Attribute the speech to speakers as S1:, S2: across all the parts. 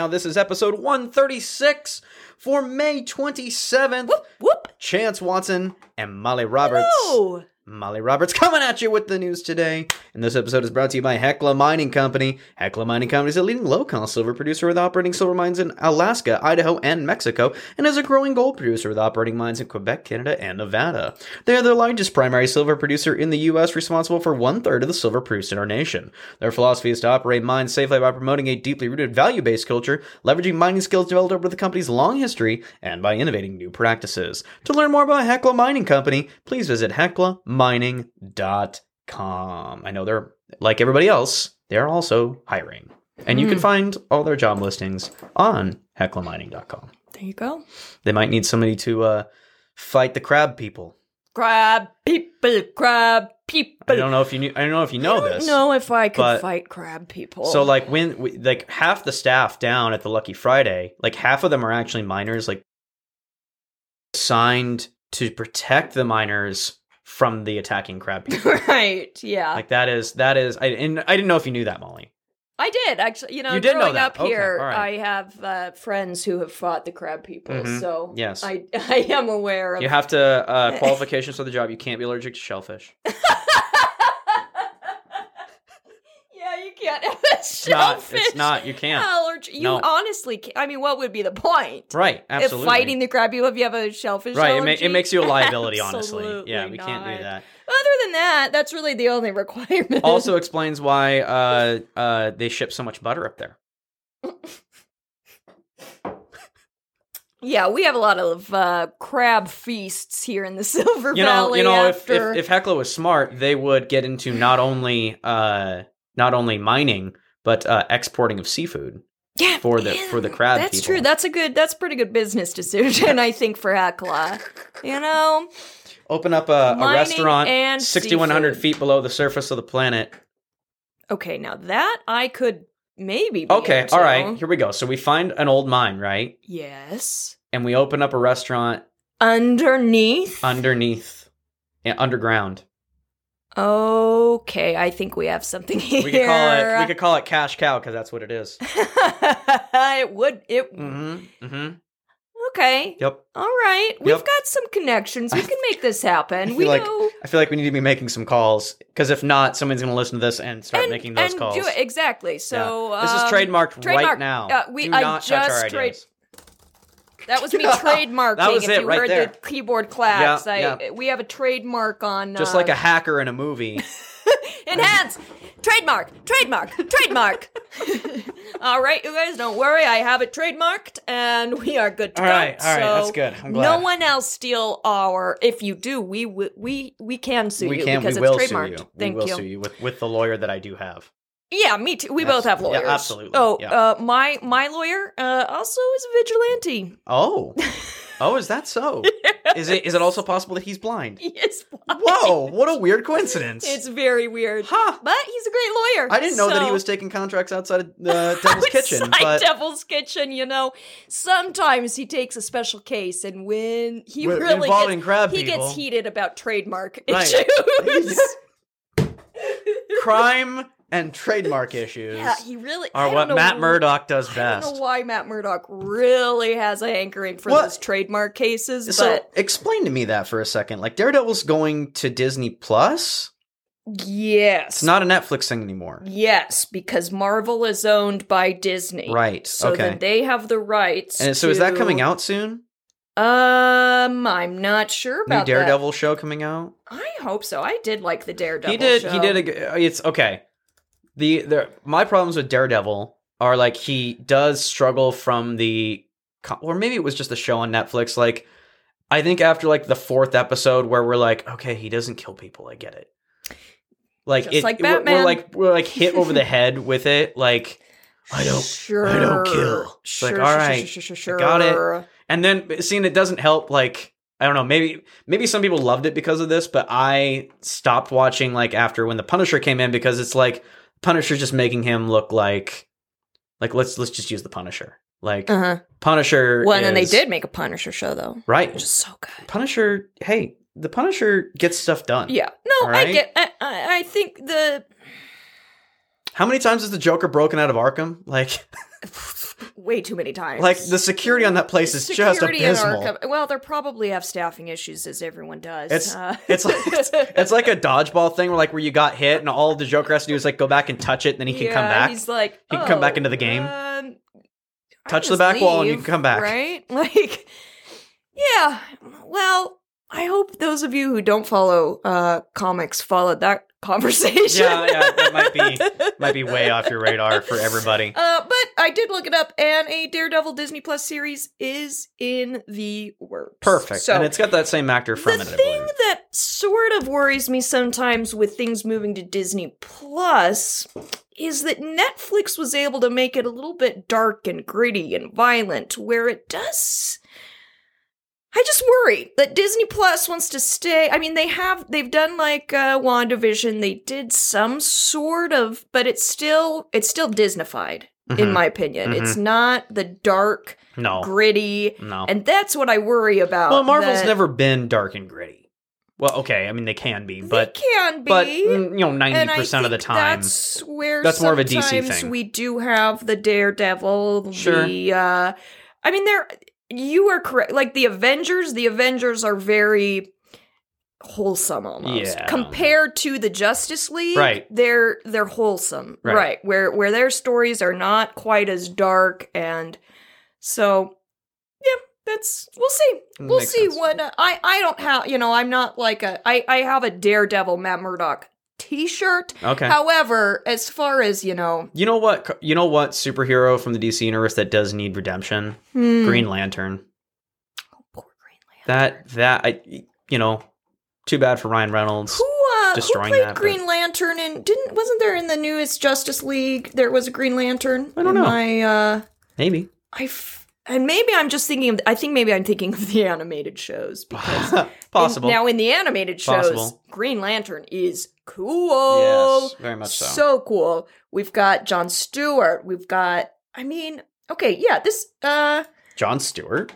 S1: Now. This is episode 136 for May 27th.
S2: Whoop, whoop.
S1: Chance Watson and Molly Roberts.
S2: No.
S1: Molly Roberts coming at you with the news today. And this episode is brought to you by Hecla Mining Company. Hecla Mining Company is a leading low-cost silver producer with operating silver mines in Alaska, Idaho, and Mexico, and is a growing gold producer with operating mines in Quebec, Canada, and Nevada. They are the largest primary silver producer in the U.S., responsible for one-third of the silver produced in our nation. Their philosophy is to operate mines safely by promoting a deeply rooted value-based culture, leveraging mining skills developed over the company's long history, and by innovating new practices. To learn more about Hecla Mining Company, please visit heclamining.com. I know they're like everybody else, they're also hiring. And you can find all their job listings on heclamining.com.
S2: There you go.
S1: They might need somebody to uh, fight the crab people.
S2: Crab people, crab people.
S1: I don't know if you knew, I don't know if you know
S2: I don't
S1: this.
S2: know if I could
S1: but-
S2: fight crab people.
S1: So like when we, like half the staff down at the Lucky Friday, like half of them are actually miners, like signed to protect the miners from the attacking crab people.
S2: right, yeah.
S1: like that is that is I and I didn't know if you knew that, Molly.
S2: I did actually. You know,
S1: You
S2: growing up
S1: Okay,
S2: here,
S1: right.
S2: I have uh, friends who have fought the crab people,
S1: Mhm.
S2: so
S1: Yes.
S2: I I am aware of.
S1: You have to uh, qualifications for the job. You can't be allergic to shellfish.
S2: yeah, you can't have a
S1: It's not. It's not. You can't.
S2: allergy. You
S1: No.
S2: honestly, can I mean, what would be the point?
S1: Right. Absolutely.
S2: If fighting the crab people, if you have a shellfish
S1: right. It,
S2: allergy,
S1: ma- it makes you a liability. honestly.
S2: Absolutely
S1: Yeah. We can't do that.
S2: Other than that, that's really the only requirement.
S1: Also explains why uh, uh, they ship so much butter up there.
S2: yeah, we have a lot of uh, crab feasts here in the Silver
S1: you know,
S2: Valley.
S1: you know, if,
S2: after...
S1: if if Hecla was smart, they would get into not only uh not only mining but uh, exporting of seafood.
S2: yeah,
S1: for the- for the crab
S2: That's
S1: people.
S2: true. That's a good. That's a pretty good business decision, I think, for Hecla. You know,
S1: Open up a, a restaurant
S2: and
S1: sixty one hundred feet below the surface of the planet.
S2: okay, now that I could maybe. Be
S1: Okay, all right, here we go. So we find an old mine, right?
S2: Yes.
S1: And we open up a restaurant
S2: Underneath.
S1: underneath, yeah, underground.
S2: Okay, I think we have something here.
S1: We could call it we could call it cash cow because that's what it is.
S2: it would. It.
S1: Mm-hmm. Mm-hmm.
S2: Okay.
S1: Yep.
S2: All right. We've got some connections. We can make this happen. we
S1: like-
S2: know.
S1: I feel like we need to be making some calls because if not, somebody's going to listen to this and start
S2: and,
S1: making those
S2: and
S1: calls.
S2: do it exactly. So
S1: Yeah. this is
S2: um,
S1: trademarked right now.
S2: Uh, we-
S1: Do
S2: I
S1: not touch our
S2: just trade-
S1: ideas.
S2: That was me trademarking.
S1: That was
S2: if
S1: it
S2: you
S1: right
S2: heard
S1: there.
S2: the keyboard claps,
S1: Yeah,
S2: I,
S1: yeah.
S2: we have a trademark on.
S1: Just
S2: uh,
S1: like a hacker in a movie.
S2: enhance, trademark, trademark, trademark. all right, you guys, don't worry. I have it trademarked, and we are good to
S1: All
S2: go.
S1: right, all right, that's
S2: So
S1: good. I'm
S2: No one else steal our. If you do, we we we can sue
S1: we
S2: you
S1: can.
S2: because
S1: We will
S2: it's
S1: sue
S2: trademarked.
S1: you.
S2: Thank
S1: we will
S2: you.
S1: sue you with, with the lawyer that I do have.
S2: Yeah, me too. We
S1: Yes.
S2: both have
S1: Yeah,
S2: lawyers.
S1: absolutely.
S2: Oh,
S1: Yeah.
S2: uh, my my lawyer uh, also is a vigilante.
S1: Oh, oh, is that so? Is it? Is it also possible that he's blind?
S2: He is blind.
S1: Whoa! What a weird coincidence.
S2: It's very weird.
S1: Huh.
S2: But he's a great lawyer.
S1: I didn't know that he was taking contracts outside of the Devil's Kitchen,
S2: Outside
S1: but
S2: Devil's Kitchen, you know. Sometimes he takes a special case, and when he
S1: With-
S2: really
S1: involving
S2: gets,
S1: crab
S2: he
S1: people.
S2: gets heated about trademark
S1: Right.
S2: issues.
S1: crime and trademark issues
S2: yeah, he really
S1: are
S2: don't
S1: what Matt
S2: wh-
S1: Murdock does best.
S2: I don't know why Matt Murdock really has a hankering for
S1: What?
S2: those trademark cases,
S1: So
S2: but
S1: explain to me that for a second. Like Daredevil's going to Disney Plus.
S2: yes,
S1: It's not a Netflix thing anymore.
S2: Yes, because Marvel is owned by Disney.
S1: Right.
S2: So
S1: okay.
S2: then they have the rights.
S1: and so is that coming out soon?
S2: Um, I'm not sure
S1: New
S2: about
S1: Daredevil show coming out?
S2: I hope so. I did like the Daredevil.
S1: he did.
S2: Show.
S1: He did. A, g- uh, it's okay. The the my problems with Daredevil are like he does struggle from the, or maybe it was just the show on Netflix. Like I think after like the fourth episode where we're like, okay, he doesn't kill people. I get it. Like
S2: Just
S1: it,
S2: like
S1: we're- We're,
S2: Batman.
S1: like we're like hit over the head with it. Like I don't.
S2: Sure.
S1: I don't kill. It's
S2: Sure.
S1: like, all right,
S2: Sure, sure,
S1: got it. And then seeing it doesn't help. Like I don't know. Maybe maybe some people loved it because of this, but I stopped watching like after when the Punisher came in because it's like Punisher's just making him look like like let's let's just use the Punisher. Like
S2: Uh-huh.
S1: Punisher.
S2: Well, and then they did make a Punisher show though,
S1: right.
S2: which is so good.
S1: Punisher. Hey, the Punisher gets stuff done.
S2: Yeah. No,
S1: right.
S2: I get. I, I I think the.
S1: How many times has the Joker broken out of Arkham? Like,
S2: Way too many times.
S1: like the security on that place is just
S2: Security in
S1: abysmal.
S2: Well, they probably have staffing issues, as everyone does.
S1: It's
S2: Uh,
S1: it's like it's, it's like a dodgeball thing where like where you got hit and all the Joker has to do is like go back and touch it and then he can
S2: yeah,
S1: come back.
S2: He's like,
S1: He can come back
S2: "Oh,
S1: into the game.
S2: um,
S1: Touch the
S2: just
S1: back wall and you can come back.
S2: Right? Like, yeah. Well, I hope those of you who don't follow uh, comics followed that conversation.
S1: Yeah, yeah, that might be might be way off your radar for everybody.
S2: Uh, but I did look it up, and a Daredevil Disney Plus series is in the works.
S1: Perfect.
S2: So
S1: and it's got that same actor from
S2: the
S1: it, I
S2: thing that sort of worries me sometimes with things moving to Disney Plus is that Netflix was able to make it a little bit dark and gritty and violent, where it does. I just that Disney Plus wants to stay. I mean, they have they've done like uh, WandaVision. They did some sort of, but it's still it's still Disneyfied in
S1: Mhm.
S2: my opinion. It's not the dark,
S1: No.
S2: gritty,
S1: No.
S2: and that's what I worry about.
S1: well, Marvel's
S2: that-
S1: never been dark and gritty. Well, okay, I mean they can be, but
S2: they can be.
S1: but you know, ninety percent of the time.
S2: that's where
S1: that's more of a DC thing.
S2: We do have the Daredevil.
S1: Sure.
S2: The, uh, I mean, there. You are correct. Like the Avengers, the Avengers are very wholesome almost
S1: Yeah.
S2: compared to the Justice League.
S1: Right.
S2: They're they're wholesome.
S1: Right.
S2: Right. Where where their stories are not quite as dark and so yeah, that's we'll see. We'll see
S1: sense.
S2: what uh, I I don't have, you know, I'm not like a I I have a Daredevil Matt Murdock t-shirt.
S1: Okay.
S2: However, as far as, you know,
S1: you know what? You know what superhero from the DC universe that does need redemption?
S2: hmm,
S1: Green Lantern.
S2: Oh, poor Green Lantern.
S1: That that I you know, too bad for Ryan Reynolds.
S2: Who uh who
S1: destroying
S2: played
S1: that, but-
S2: Green Lantern and didn't wasn't there in the newest Justice League there was a Green Lantern?
S1: I don't know.
S2: My uh
S1: Maybe.
S2: I f- and maybe I'm just thinking of I think maybe I'm thinking of the animated shows because
S1: Possible.
S2: in- now in the animated shows
S1: Possible.
S2: Green Lantern is cool.
S1: yes, very much so.
S2: so cool. We've got John Stewart. We've got I mean, okay, yeah, this uh
S1: John Stewart,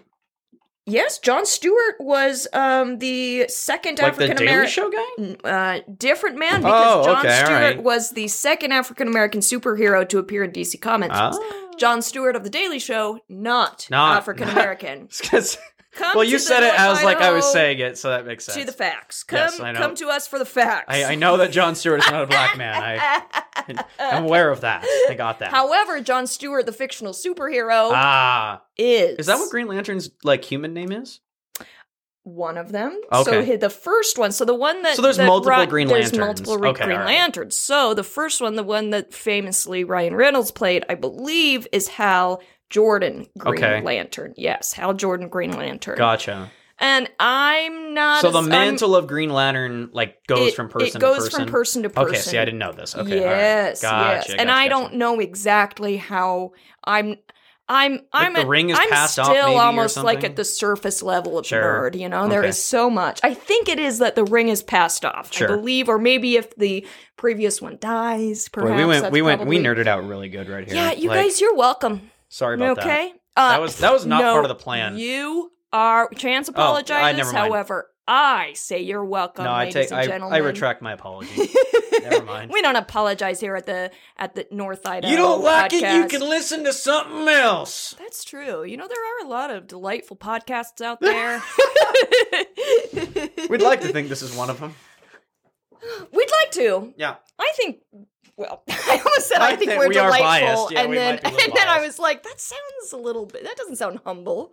S2: yes, John Stewart was um the second
S1: like
S2: African American
S1: Show guy.
S2: uh, different man because
S1: Oh,
S2: John
S1: okay,
S2: Stewart
S1: right.
S2: was the second African American superhero to appear in DC Comics.
S1: Ah.
S2: Jon Stewart of the Daily Show, not,
S1: Not-
S2: African American.
S1: Well, you said it as like I was saying it, so that makes sense.
S2: To the facts. Come,
S1: Yes,
S2: come to us for the facts.
S1: I, I know that Jon Stewart is not a black man. I, I'm aware of that. I got that.
S2: However, John Stewart, the fictional superhero,
S1: ah,
S2: is
S1: is that what Green Lantern's like human name is?
S2: One of them.
S1: Okay.
S2: So the first one, so the one that
S1: So there's
S2: that
S1: multiple Green
S2: there's
S1: Lanterns.
S2: multiple re-
S1: Okay,
S2: Green
S1: right.
S2: Lanterns. So the first one, the one that famously Ryan Reynolds played, I believe, is Hal Jordan Green
S1: Okay.
S2: Lantern. Yes, Hal Jordan Green Lantern.
S1: Gotcha.
S2: And I'm not.
S1: So the
S2: as- I'm-
S1: mantle of Green Lantern like goes
S2: it-
S1: from person
S2: It goes
S1: to person.
S2: from person to person.
S1: Okay, see, I didn't know this. Okay,
S2: yes,
S1: right.
S2: yes.
S1: Gotcha,
S2: and
S1: gotcha,
S2: I don't know exactly how I'm. I'm I'm
S1: the
S2: at-
S1: ring is
S2: I'm
S1: passed
S2: still
S1: off
S2: almost like at the surface level of
S1: Sure.
S2: nerd. You know, there
S1: Okay.
S2: is so much. I think it is that the ring is passed off.
S1: Sure.
S2: I believe, or maybe if the previous one dies, perhaps
S1: Boy, we went,
S2: that's
S1: we went, we nerded out really good right here.
S2: Yeah, you
S1: Like,
S2: guys, you're welcome.
S1: Sorry about that.
S2: okay, uh,
S1: That was- that was not
S2: no,
S1: part of the plan.
S2: You are. Chance
S1: Oh, I-
S2: apologizes.
S1: never mind.
S2: however, I say you're welcome.
S1: No, I
S2: ladies
S1: take,
S2: and
S1: I,
S2: gentlemen.
S1: I retract my apology. Never mind.
S2: we don't apologize here at the at the North Idaho.
S1: you don't like it? You can listen to something else.
S2: That's true. You know there are a lot of delightful podcasts out there.
S1: We'd like to think this is one of them.
S2: We'd like to.
S1: Yeah.
S2: I think. Well, I almost said I,
S1: I
S2: think,
S1: think
S2: we're
S1: we
S2: delightful,
S1: biased. Yeah,
S2: and
S1: we
S2: then
S1: might be a little
S2: and then I was like, that sounds a little bit. That doesn't sound humble.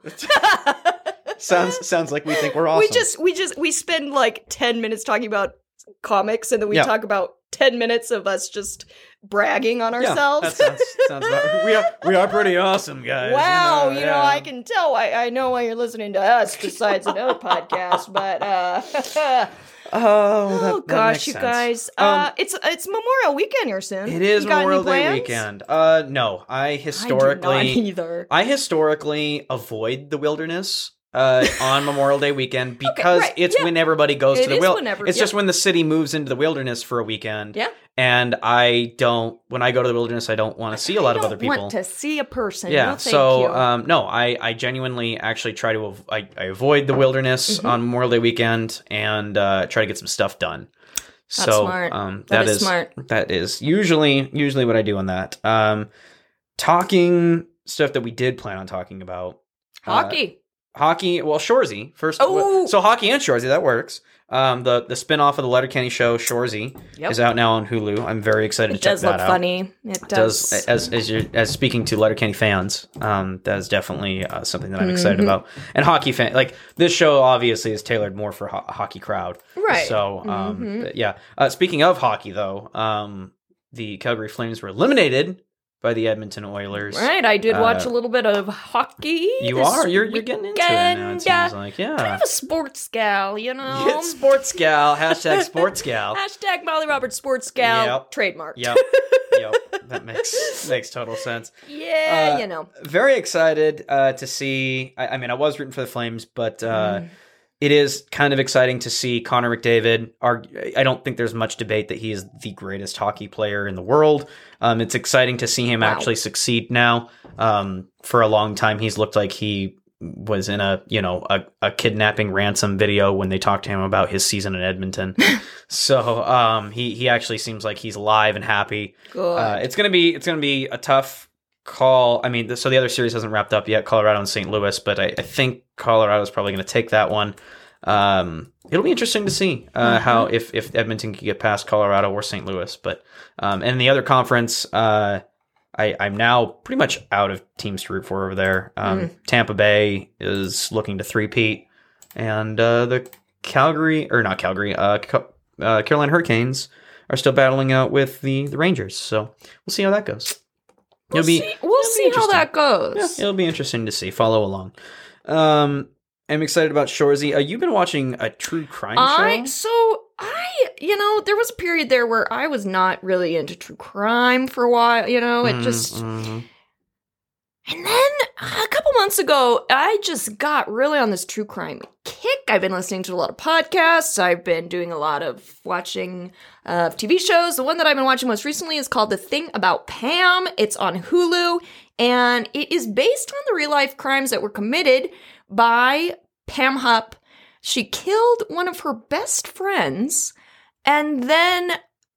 S1: Sounds sounds like we think we're awesome.
S2: We just we just we spend like ten minutes talking about comics, and then we
S1: Yeah.
S2: talk about ten minutes of us just bragging on
S1: yeah,
S2: ourselves.
S1: That sounds sounds about, we are we are pretty awesome guys.
S2: Wow, you know,
S1: yeah.
S2: I can tell. I, I know why you're listening to us besides another podcast, but uh
S1: Oh, that,
S2: oh gosh, you
S1: sense.
S2: guys,
S1: Um,
S2: uh, it's it's Memorial Weekend here soon.
S1: It is
S2: You
S1: Memorial Day weekend. Uh, no, I
S2: I
S1: historically,
S2: either.
S1: I historically avoid the wilderness uh, on Memorial Day weekend because
S2: right,
S1: it's
S2: yeah.
S1: when everybody goes
S2: It
S1: to the
S2: is
S1: wil-
S2: whenever-
S1: It's just when the city moves into the wilderness for a weekend.
S2: Yeah.
S1: And I don't. When I go to the wilderness, I don't want to see a lot of other people.
S2: Want to see a person?
S1: yeah.
S2: No, thank
S1: so um, no, I I genuinely actually try to av- I, I avoid the wilderness
S2: Mhm.
S1: on Memorial Day weekend and uh, try to get some stuff done. so
S2: smart.
S1: um
S2: That
S1: that
S2: is
S1: is
S2: smart.
S1: that is usually usually what I do on that. Um talking stuff that we did plan on talking about. uh,
S2: Hockey.
S1: well Shoresy first.
S2: Oh!
S1: So hockey and Shoresy that works. Um the the spin-off of the Letterkenny show Shoresy
S2: Yep.
S1: is out now on Hulu. I'm very excited
S2: it
S1: to check
S2: does
S1: that
S2: look
S1: out.
S2: funny. It
S1: does
S2: does.
S1: as as you're as speaking to Letterkenny fans, um, that is definitely uh, something that I'm excited
S2: Mhm.
S1: about. And hockey fan, like this show, obviously is tailored more for ho- a hockey crowd,
S2: Right.
S1: So, um,
S2: Mhm.
S1: yeah. Uh, speaking of hockey, though, um, the Calgary Flames were eliminated by the Edmonton Oilers.
S2: Right, I did watch
S1: Uh,
S2: a little bit of hockey.
S1: You are you're you're getting into it now. It seems like
S2: Kind
S1: yeah.
S2: of a sports gal, you know.
S1: It's sports gal hashtag sports gal.
S2: Hashtag Molly Roberts sports gal
S1: Yep.
S2: trademark.
S1: Yep, yep. That makes makes total sense.
S2: Yeah,
S1: Uh,
S2: you know.
S1: very excited uh, to see. I, I mean, I was rooting for the Flames, but uh,
S2: Mm.
S1: It is kind of exciting to see Connor McDavid. Our, I don't think there's much debate that he is the greatest hockey player in the world. Um, it's exciting to see him
S2: Wow.
S1: actually succeed now. Um, for a long time, he's looked like he was in a you know a, a kidnapping ransom video when they talked to him about his season in Edmonton. so um, he he actually seems like he's alive and happy.
S2: Good.
S1: Uh, it's gonna be it's gonna be a tough call. I mean, so the other series hasn't wrapped up yet, Colorado and St. Louis, but I, I think is probably gonna take that one. Um, it'll be interesting to see uh,
S2: Mhm.
S1: how if if Edmonton can get past Colorado or St. Louis. But um, and the other conference, uh, I I'm now pretty much out of teams to root for over there. Um, Tampa Bay is looking to three-peat, and uh, the Calgary or not Calgary, uh, uh, Carolina Hurricanes are still battling out with the the Rangers. So we'll see how that goes.
S2: We'll
S1: be-
S2: see, we'll see how that goes.
S1: Yeah, it'll be interesting to see. Follow along. Um, I'm excited about Shoresy. Uh, you've been watching a true crime
S2: I
S1: show.
S2: so I you know there was a period there where I was not really into true crime for a while. You know, it
S1: Mm,
S2: just
S1: mhm.
S2: and then a couple months ago I just got really on this true crime kick. I've been listening to a lot of podcasts. I've been doing a lot of watching uh, TV shows. The one that I've been watching most recently is called The Thing About Pam. It's on Hulu and it is based on the real life crimes that were committed by Pam Hupp. She killed one of her best friends, and then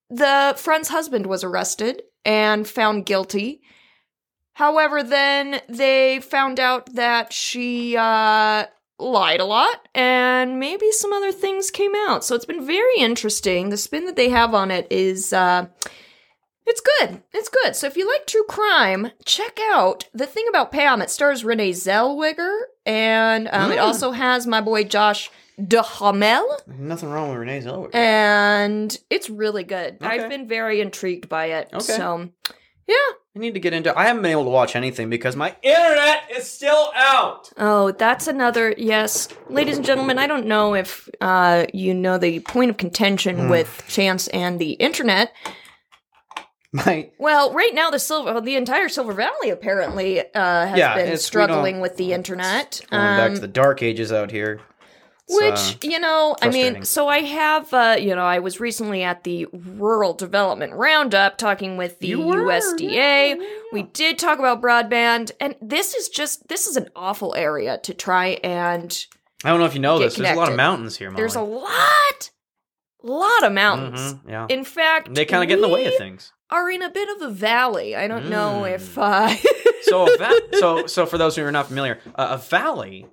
S2: the friend's husband was arrested and found guilty. However, then they found out that she uh, lied a lot, and maybe some other things came out. So it's been very interesting. The spin that they have on it is. Uh, it's good. It's good. So if you like true crime, check out the thing about Pam. It stars Renee Zellweger, and um, it
S1: Mm.
S2: also has my boy Josh Duhamel,
S1: Nothing wrong with Renee Zellweger.
S2: and it's really good.
S1: Okay.
S2: I've been very intrigued by it.
S1: Okay.
S2: So, yeah.
S1: I need to get into. I haven't been able to watch anything because my internet is still out.
S2: Oh, that's another yes, ladies and gentlemen. I don't know if uh, you know the point of contention
S1: Hmm.
S2: with Chance and the internet.
S1: My
S2: Well, right now the silver, the entire Silver Valley apparently uh, has
S1: Yeah,
S2: been struggling with the internet.
S1: going back
S2: Um,
S1: to the dark ages out here.
S2: Which,
S1: uh,
S2: you know, I mean, so I have, uh, you know, I was recently at the Rural Development Roundup talking with the USDA.
S1: yeah,
S2: We did talk about broadband, and this is just, this is an awful area to try and.
S1: I don't know if you know this. There's a lot of mountains here. Molly.
S2: There's a lot, lot of mountains.
S1: Mhm, yeah.
S2: In fact,
S1: they kind of get in the way of things.
S2: Are in a bit of a valley. I don't know
S1: Mm.
S2: if. Uh,
S1: So, a va- so, so for those who are not familiar, uh, a valley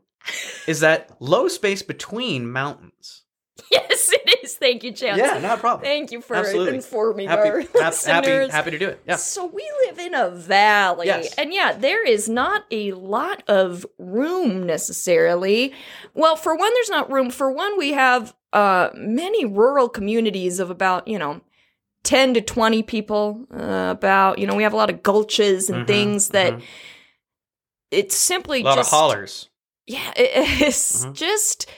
S1: is that low space between mountains.
S2: yes, it is. Thank you, Chance.
S1: Yeah, not a problem.
S2: Thank you for
S1: Absolutely.
S2: informing our
S1: Happy, hap- happy,
S2: listeners.
S1: happy to do it. Yeah.
S2: So we live in a valley.
S1: Yes.
S2: And yeah, there is not a lot of room necessarily. Well, for one, there's not room. For one, we have uh many rural communities of about, you know, 10 to 20 people. Uh, about, you know, we have a lot of gulches and
S1: Mhm,
S2: things that
S1: mhm.
S2: it's simply
S1: a lot
S2: just
S1: of hollers.
S2: Yeah, it- it's
S1: Mhm.
S2: just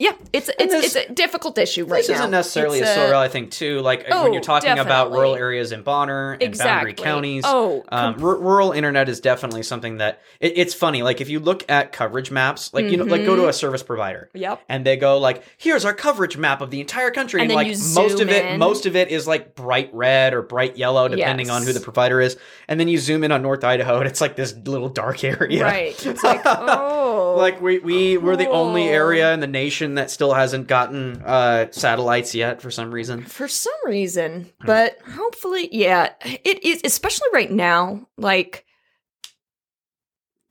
S2: yeah, it's it's
S1: this-
S2: it's a difficult issue right
S1: this
S2: now.
S1: This isn't necessarily
S2: It's
S1: a Sorel, I think, too. Like
S2: Oh,
S1: when you're talking about rural areas in Bonner and
S2: exactly.
S1: Boundary counties.
S2: Oh,
S1: Um, r- rural internet is definitely something that it, it's funny. Like if you look at coverage maps, like you know, like go
S2: Mm-hmm.
S1: to a service provider
S2: yep.
S1: and they go like, "Here's our coverage map of the entire country,"
S2: And
S1: and, like most of it,
S2: in.
S1: most of it is like bright red or bright yellow, depending on who the provider is. And then you zoom in on North Idaho, and it's like this little dark area.
S2: Right. It's like, oh, Whoa.
S1: like we we we're the only area in the nation that still hasn't gotten uh satellites yet for some reason.
S2: for some reason,
S1: Hmm.
S2: but hopefully, yeah, it is, especially right now, like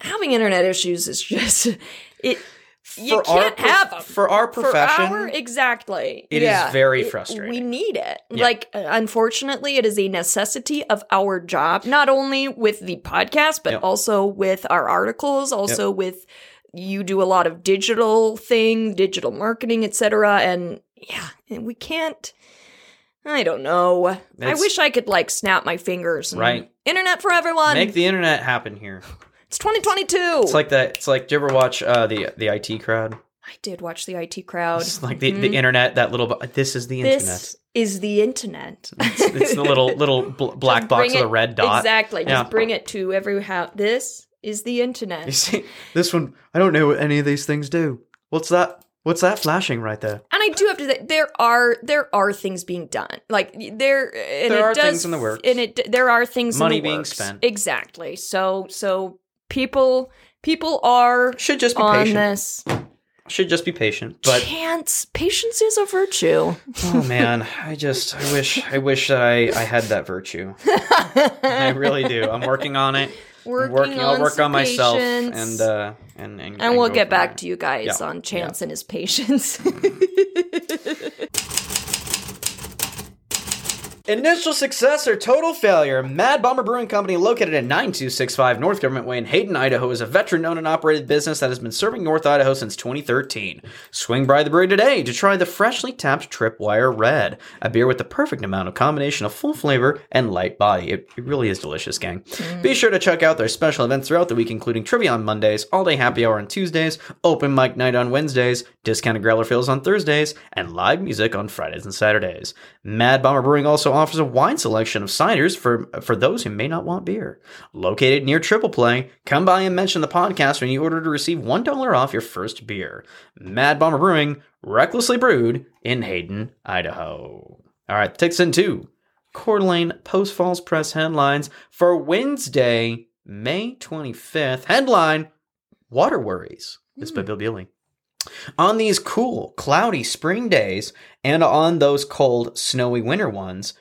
S2: having internet issues is just, it, you
S1: For our
S2: can't
S1: prof-
S2: have them.
S1: for our profession,
S2: For our, exactly.
S1: it is
S2: yeah,
S1: very
S2: it-
S1: frustrating.
S2: We need it.
S1: Yeah.
S2: Like, uh, unfortunately, it is a necessity of our job, not only with the podcast, but
S1: Yep.
S2: also with our articles, also with you do a lot of digital thing, digital marketing, etc. And yeah, and we can't. I don't know. I wish I could like snap my fingers. and-
S1: Right.
S2: Internet for everyone.
S1: make the internet happen here.
S2: it's 2022.
S1: It's like that. It's like. Do you ever watch uh, the the IT crowd?
S2: I did watch the IT crowd.
S1: It's like the,
S2: Mhm.
S1: the internet. That little. This is the internet.
S2: This is the internet.
S1: It's, it's the little little bl- black box with a red dot.
S2: Exactly.
S1: Yeah.
S2: Just bring it to every house. This is the internet.
S1: You see, this one. I don't know what any of these things do. What's that? What's that flashing right there?
S2: And I do have to say there are there are things being done. Like there and
S1: There
S2: it
S1: are
S2: does,
S1: things in the works.
S2: And it there are things
S1: Money
S2: in the
S1: being
S2: works.
S1: spent.
S2: Exactly. So so people people are
S1: Should just be
S2: on
S1: patient.
S2: this.
S1: Should just be patient. But
S2: Chance patience is a virtue.
S1: oh man, I just I wish I wish that I I had that virtue. I really do. I'm working on it.
S2: Working,
S1: working.
S2: on
S1: I'll work on myself
S2: patience.
S1: and uh and and,
S2: and we'll get back
S1: there.
S2: to you guys
S1: Yeah.
S2: on Chance and his patience.
S1: Initial success or total failure. Mad Bomber Brewing Company, located at 9265 North Government Way in Hayden, Idaho, is a veteran owned and operated business that has been serving North Idaho since 2013. Swing by the brewery today to try the freshly tapped Tripwire Red, a beer with the perfect amount of combination of full flavor and light body. It, it really is delicious, gang. Mm. Be sure to check out their special events throughout the week, including trivia on Mondays, all day happy hour on Tuesdays, open mic night on Wednesdays, discounted growler fills on Thursdays, and live music on Fridays and Saturdays. Mad Bomber Brewing also offers a wide selection of ciders for, for those who may not want beer. Located near Triple Play, come by and mention the podcast when you order to receive $1 off your first beer. Mad Bomber Brewing, recklessly brewed in Hayden, Idaho. All right, takes in two. Coeur d'Alene Post Falls Press headlines for Wednesday, May 25th. Headline Water Worries. Is by hmm. Bill Buley. On these cool, cloudy spring days and on those cold, snowy winter ones,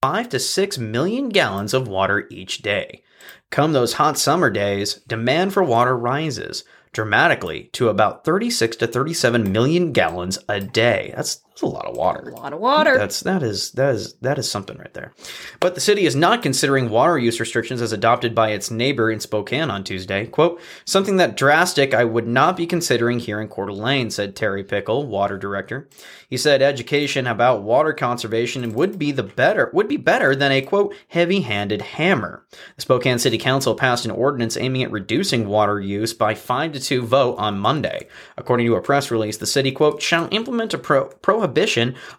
S1: five to six million gallons of water each day. Come those hot summer days, demand for water rises dramatically to about 36 to 37 million gallons a day. That's, that's a lot of water.
S2: a lot of water.
S1: That's that is that is that is something right there. But the city is not considering water use restrictions as adopted by its neighbor in Spokane on Tuesday. Quote, something that drastic I would not be considering here in Coeur d'Alene, said Terry Pickel, water director. He said education about water conservation would be the better would be better than a quote heavy-handed hammer. The Spokane City Council passed an ordinance aiming at reducing water use by 5 to 2 vote on Monday. According to a press release, the city quote shall implement a pro- prohibition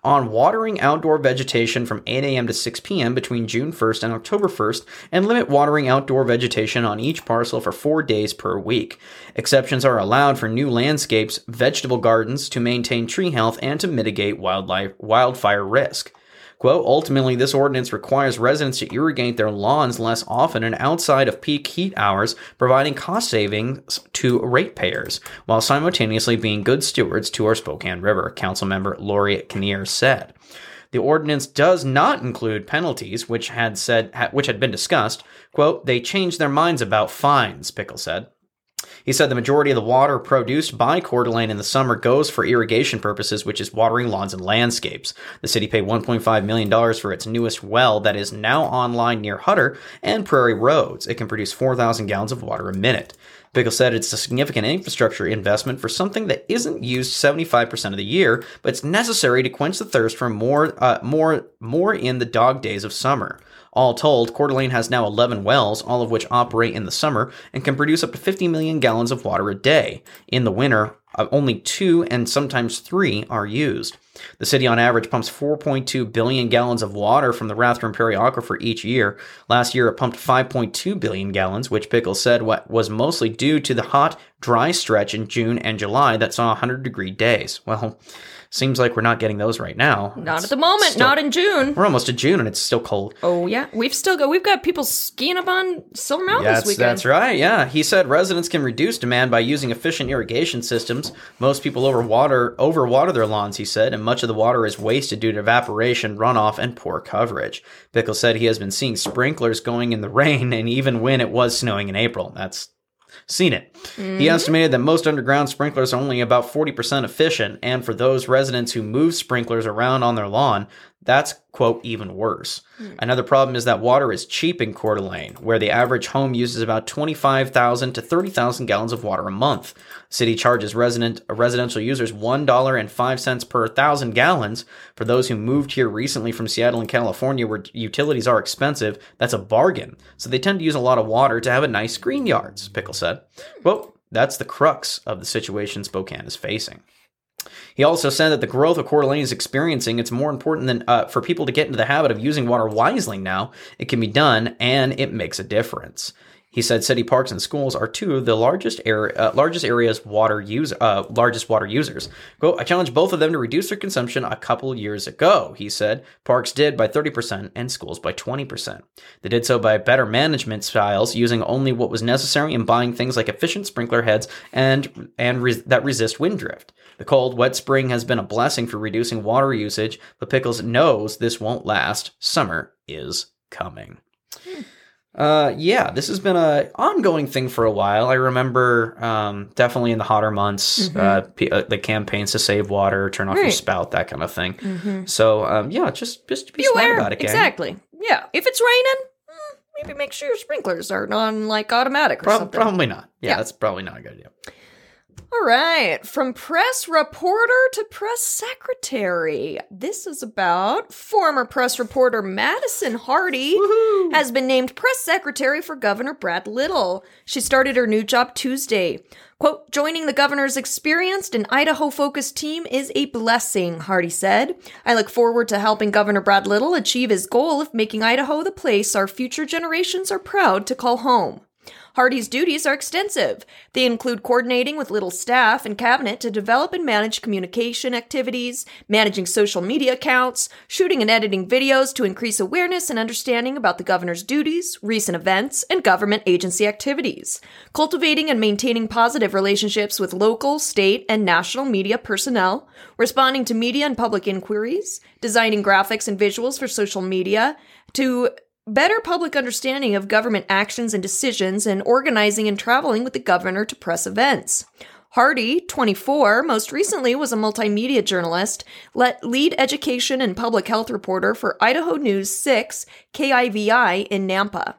S1: on watering outdoor vegetation from 8 a.m. to 6 p.m. between June 1st and October 1st and limit watering outdoor vegetation on each parcel for 4 days per week. Exceptions are allowed for new landscapes, vegetable gardens to maintain tree health and to mitigate wildlife wildfire risk. Quote, ultimately, this ordinance requires residents to irrigate their lawns less often and outside of peak heat hours, providing cost savings to ratepayers, while simultaneously being good stewards to our Spokane River, Councilmember Lori Kinnear said. The ordinance does not include penalties, which had said which had been discussed. Quote, they changed their minds about fines, Pickel said. He said the majority of the water produced by Coeur d'Alene in the summer goes for irrigation purposes, which is watering lawns and landscapes. The city paid $1.5 million for its newest well that is now online near Huetter and Prairie Roads. It can produce 4,000 gallons of water a minute. Pickel said it's a significant infrastructure investment for something that isn't used 75% of the year, but it's necessary to quench the thirst for more, uh, more, more in the dog days of summer. All told, Coeur d'Alene has now 11 wells, all of which operate in the summer and can produce up to 50 million gallons of water a day. In the winter, uh, only two and sometimes three are used. The city on average pumps 4.2 billion gallons of water from the Rathdrum Prairie Aquifer each year. Last year it pumped 5.2 billion gallons, which Pickels said was mostly due to the hot, dry stretch in June and July that saw 100 degree days. Well, seems like we're not getting those right now.
S2: Not
S1: It's
S2: at the moment,
S1: still-
S2: not in June.
S1: We're almost to June and it's still cold.
S2: Oh yeah, we've still got we've got people skiing up on Silver Mountain
S1: That's,
S2: this weekend.
S1: that's right, yeah. He said residents can reduce demand by using efficient irrigation systems. Most people overwater overwater their lawns, he said, and much of the water is wasted due to evaporation, runoff, and poor coverage. Pickel said he has been seeing sprinklers going in the rain and even when it was snowing in April. That's seen it. He mm-hmm. estimated that most underground sprinklers are only about 40% efficient, and for those residents who move sprinklers around on their lawn, that's, quote, even worse. Hmm. Another problem is that water is cheap in Coeur d'Alene, where the average home uses about 25,000 to 30,000 gallons of water a month. The city charges resident residential users $1.05 per thousand gallons. For those who moved here recently from Seattle and California, where utilities are expensive, that's a bargain. So they tend to use a lot of water to have a nice green yards, Pickel said. Hmm. Well, that's the crux of the situation Spokane is facing. He also said that the growth of Coeur d'Alene is experiencing, it's more important than uh, for people to get into the habit of using water wisely now. It can be done, and it makes a difference. He said city parks and schools are two of the largest area, uh, largest areas water use, uh, largest water users. Quote, I challenged both of them to reduce their consumption a couple years ago. He said parks did by 30% and schools by 20%. They did so by better management styles, using only what was necessary and buying things like efficient sprinkler heads and and res- that resist wind drift. The cold, wet spring has been a blessing for reducing water usage, but Pickels knows this won't last. Summer is coming. Uh, yeah, this has been a ongoing thing for a while. I remember, um, definitely in the hotter months, uh, p- uh, the campaigns to save water, turn off your spout, that kind of thing. So, um, yeah, just just be,
S2: Be
S1: smart
S2: aware.
S1: about it, gang.
S2: Exactly. Yeah. If it's raining, mm, maybe make sure your sprinklers are on like automatic something.
S1: probably not. Yeah,
S2: Yeah.
S1: that's probably not a good idea.
S2: All right, from press reporter to press secretary. This is about former press reporter Madison Hardy has been named press secretary for Governor Brad Little. She started her new job Tuesday. Quote, joining the governor's experienced and Idaho focused team is a blessing, Hardy said. I look forward to helping Governor Brad Little achieve his goal of making Idaho the place our future generations are proud to call home. Hardy's duties are extensive. They include coordinating with Little's staff and cabinet to develop and manage communication activities, managing social media accounts, shooting and editing videos to increase awareness and understanding about the governor's duties, recent events, and government agency activities, cultivating and maintaining positive relationships with local, state, and national media personnel, responding to media and public inquiries, designing graphics and visuals for social media, to better public understanding of government actions and decisions, and organizing and traveling with the governor to press events. Hardy, 24, most recently was a multimedia journalist, lead education and public health reporter for Idaho News 6, KIVI in Nampa.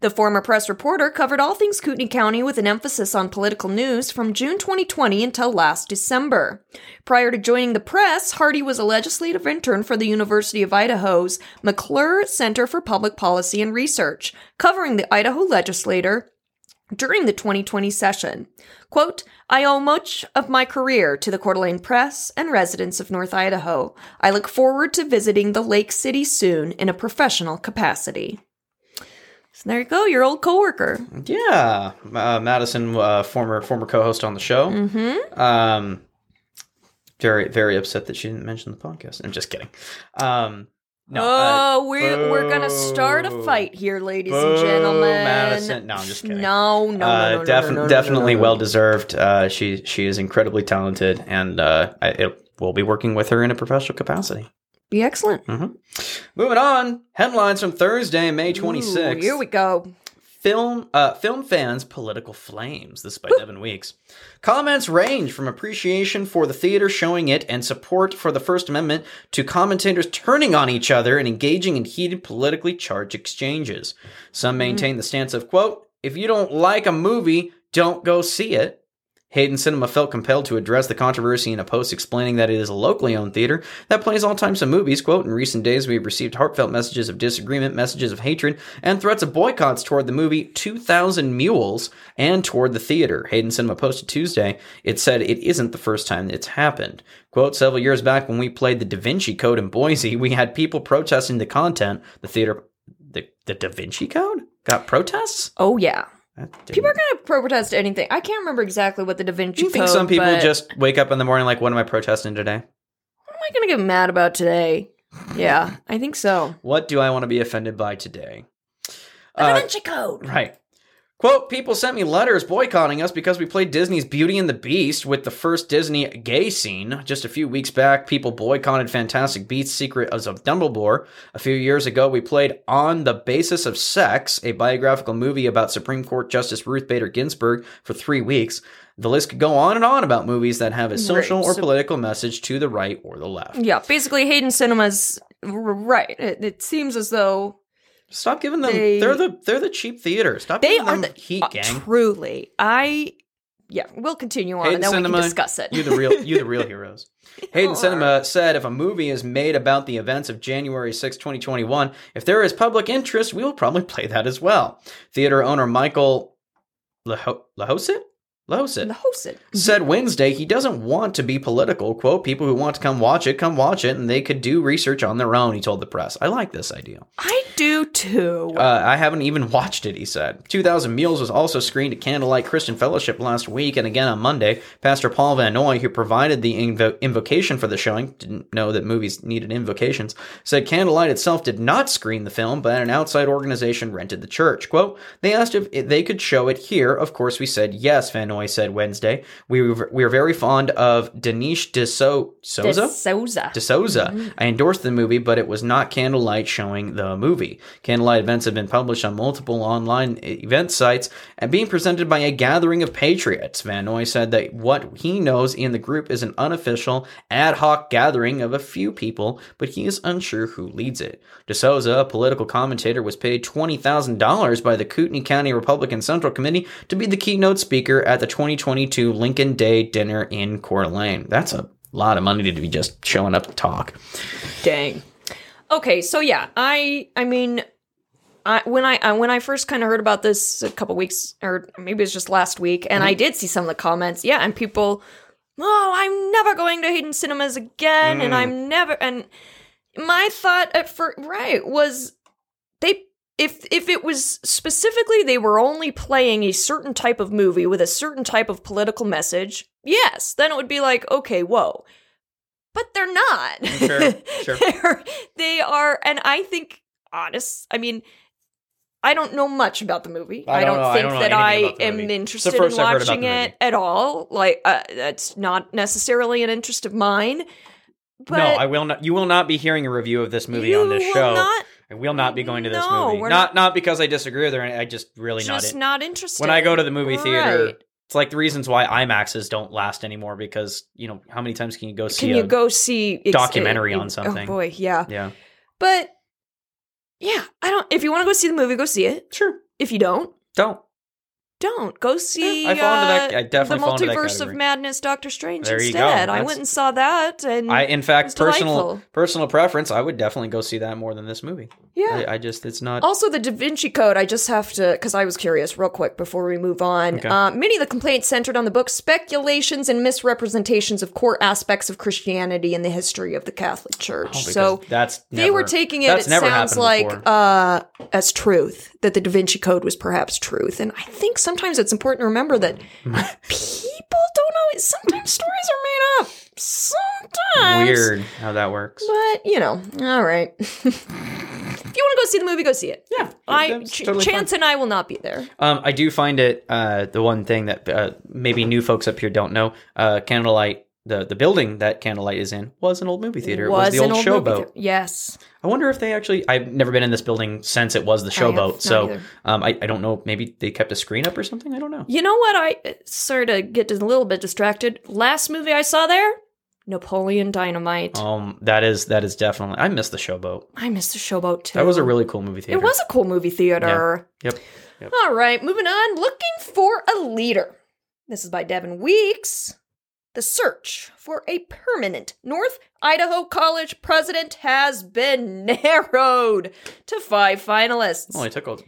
S2: The former press reporter covered all things Kootenai County with an emphasis on political news from June 2020 until last December. Prior to joining the press, Hardy was a legislative intern for the University of Idaho's McClure Center for Public Policy and Research, covering the Idaho legislator during the 2020 session. Quote, I owe much of my career to the Coeur d'Alene Press and residents of North Idaho. I look forward to visiting the Lake City soon in a professional capacity. So there you go, your old coworker.
S1: Yeah, uh, Madison, uh, former former co-host on the show.
S2: Mm-hmm.
S1: Um, very very upset that she didn't mention the podcast. I'm just kidding. Um, no, uh,
S2: oh, we're we're gonna start a fight here, ladies
S1: boo,
S2: and gentlemen.
S1: Madison. No, I'm just kidding.
S2: No, no, no,
S1: uh,
S2: no, no,
S1: def-
S2: no, no,
S1: definitely
S2: no, no.
S1: well deserved. Uh, she she is incredibly talented, and uh, I it, we'll be working with her in a professional capacity.
S2: Be excellent.
S1: Moving on, headlines from Thursday, May
S2: Ooh,
S1: 26th.
S2: here we go.
S1: Film uh, film fans political flames. This is by Devin Weeks. Comments range from appreciation for the theater showing it and support for the First Amendment to commentators turning on each other and engaging in heated politically charged exchanges. Some maintain the stance of quote, if you don't like a movie, don't go see it. Hayden Cinema felt compelled to address the controversy in a post explaining that it is a locally owned theater that plays all types of movies. Quote, in recent days, we have received heartfelt messages of disagreement, messages of hatred, and threats of boycotts toward the movie 2000 Mules and toward the theater. Hayden Cinema posted Tuesday. It said it isn't the first time it's happened. Quote, several years back when we played the Da Vinci Code in Boise, we had people protesting the content. The theater, the, the Da Vinci Code? Got protests?
S2: Oh yeah. People are gonna protest anything. I can't remember exactly what the Da Vinci
S1: Do you think
S2: Code,
S1: some people
S2: but
S1: just wake up in the morning like, what am I protesting today?
S2: What am I gonna get mad about today? Yeah, I think so.
S1: What do I want to be offended by today?
S2: The
S1: Uh,
S2: Da Vinci Code.
S1: Right. Quote, people sent me letters boycotting us because we played Disney's Beauty and the Beast with the first Disney gay scene. Just a few weeks back, people boycotted Fantastic Beasts Secrets of Dumbledore. A few years ago, we played On the Basis of Sex, a biographical movie about Supreme Court Justice Ruth Bader Ginsburg, for three weeks. The list could go on and on about movies that have a social
S2: Right,
S1: or
S2: so-
S1: political message to the right or the left.
S2: Yeah, basically, Hayden Cinema's right. It, it seems as though
S1: Stop giving them.
S2: They-
S1: are the they're the cheap theater. Stop
S2: they
S1: giving
S2: are
S1: them
S2: the
S1: heat,
S2: uh,
S1: gang.
S2: truly. I yeah, we'll continue on
S1: Hayden
S2: and then we
S1: Cinema,
S2: can discuss it.
S1: You the real you the real heroes. Hayden Cinema said if a movie is made about the events of January 6, 2021, if there is public interest, we will probably play that as well. Theater owner Michael Laho- Lahosit?
S2: Host it.
S1: Said Wednesday he doesn't want to be political. Quote, people who want to come watch it, come watch it, and they could do research on their own, he told the press. I like this idea.
S2: I do too.
S1: Uh, I haven't even watched it, he said. 2000 Mules was also screened at Candlelight Christian Fellowship last week and again on Monday. Pastor Paul Van Noy, who provided the invo- invocation for the showing, didn't know that movies needed invocations, said Candlelight itself did not screen the film, but an outside organization rented the church. Quote, they asked if they could show it here. Of course, we said yes, Van Noy said Wednesday. We were, we are very fond of Dinesh de so- Souza?
S2: De Souza.
S1: De Souza. Mm-hmm. I endorsed the movie, but it was not Candlelight showing the movie. Candlelight events have been published on multiple online event sites and being presented by a gathering of patriots. Van Noy said that what he knows in the group is an unofficial, ad hoc gathering of a few people, but he is unsure who leads it. De Souza, a political commentator, was paid $20,000 by the Kootenai County Republican Central Committee to be the keynote speaker at the 2022 Lincoln Day dinner in Coeur d'Alene. That's a lot of money to be just showing up to talk.
S2: Dang. Okay, so yeah, I I mean, I when I, I when I first kind of heard about this a couple weeks or maybe it was just last week, and I mm-hmm. did see some of the comments. Yeah, and people, oh, I'm never going to Hayden Cinemas again, and mm. I'm never. And my thought at first, right, was they if if it was specifically they were only playing a certain type of movie with a certain type of political message, yes, then it would be like, okay, whoa. But they're not.
S1: Sure, sure.
S2: they're, they are, and I think, honest, I mean, I don't know much about the movie.
S1: I
S2: I
S1: don't
S2: don't,
S1: know- I
S2: think
S1: don't
S2: that I am
S1: movie.
S2: Interested in
S1: first I've heard about
S2: watching it at all. Like, uh, that's not necessarily an interest of mine. But
S1: no, I will not. You will not be hearing a review of this movie on this
S2: will
S1: show.
S2: Not,
S1: I will not be going to this
S2: No,
S1: movie.
S2: we're
S1: Not, not because I disagree with her. I just really not.
S2: just
S1: It.
S2: not interested.
S1: When I go to the movie theater,
S2: Right.
S1: it's like the reasons why IMAXs don't last anymore because you know how many times can you go see
S2: Can
S1: a
S2: you go see
S1: documentary on oh, something.
S2: Oh boy, yeah.
S1: Yeah,
S2: But yeah, I don't. If you want to go see the movie, go see it.
S1: sure.
S2: If you don't,
S1: Don't.
S2: Don't go see.
S1: I fall into that-
S2: uh,
S1: I definitely
S2: the
S1: fall into that
S2: multiverse of
S1: category.
S2: madness, Doctor Strange.
S1: There you go.
S2: instead, I
S1: That's-
S2: went and saw that, and
S1: I, in fact, personal
S2: delightful.
S1: personal preference, I would definitely go see that more than this movie.
S2: Yeah.
S1: I, I just, it's not.
S2: Also, the Da Vinci Code, I just have to, because I was curious real quick before we move on.
S1: Okay.
S2: Uh, many of the complaints centered on the book's speculations and misrepresentations of core aspects of Christianity and the history of the Catholic Church.
S1: Oh,
S2: so
S1: that's
S2: they were taking it, it sounds like, uh, as truth, that the Da Vinci Code was perhaps truth. And I think sometimes it's important to remember that people don't always, sometimes stories are made up. Sometimes.
S1: Weird how that works.
S2: But, you know, all right. if you want to go see the movie, go see it.
S1: Yeah,
S2: I Ch-
S1: totally fine.
S2: Chance and I will not be there.
S1: Um, I do find it uh, the one thing that uh, maybe new folks up here don't know. Uh, Candlelight, the the building that Candlelight is in, was an old movie theater. It was, the
S2: an
S1: old,
S2: movie
S1: Showboat.
S2: Yes.
S1: I wonder if they actually. I've never been in this building since it was the Showboat. So um, I I don't know. Maybe they kept a screen up or something. I don't know.
S2: You know what? I sort of get a little bit distracted. Last movie I saw there, Napoleon Dynamite.
S1: Um, that is that is definitely. I miss the Showboat.
S2: I missed the Showboat too.
S1: That was a really cool movie theater.
S2: It was a cool movie theater.
S1: Yep. Yep.
S2: All right, moving on. Looking for a leader. This is by Devin Weeks. The search for a permanent North Idaho College president has been narrowed to five finalists.
S1: Only took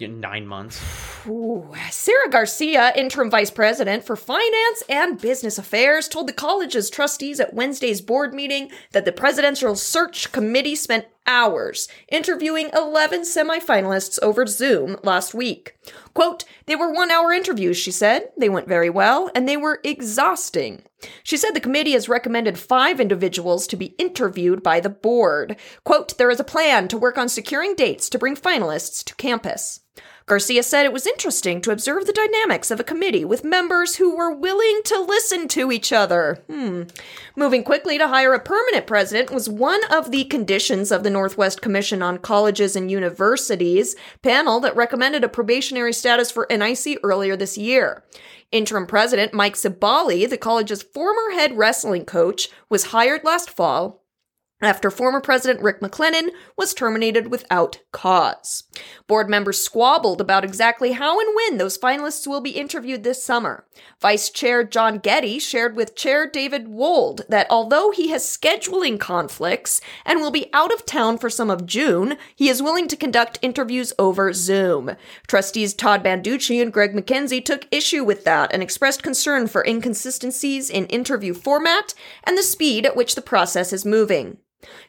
S1: nine months.
S2: Ooh. Sarah Garcia, interim vice president for finance and business affairs, told the college's trustees at Wednesday's board meeting that the presidential search committee spent hours, interviewing 11 semifinalists over Zoom last week. Quote, they were one hour interviews, she said. They went very well, and they were exhausting. She said the committee has recommended five individuals to be interviewed by the board. Quote, there is a plan to work on securing dates to bring finalists to campus. Garcia said it was interesting to observe the dynamics of a committee with members who were willing to listen to each other. Hmm. Moving quickly to hire a permanent president was one of the conditions of the Northwest Commission on Colleges and Universities panel that recommended a probationary status for NIC earlier this year. Interim president Mike Sebaaly, the college's former head wrestling coach, was hired last fall after former President Rick McClellan was terminated without cause. Board members squabbled about exactly how and when those finalists will be interviewed this summer. Vice Chair John Goedde shared with Chair David Wold that although he has scheduling conflicts and will be out of town for some of June, he is willing to conduct interviews over Zoom. Trustees Todd Banducci and Greg McKenzie took issue with that and expressed concern for inconsistencies in interview format and the speed at which the process is moving.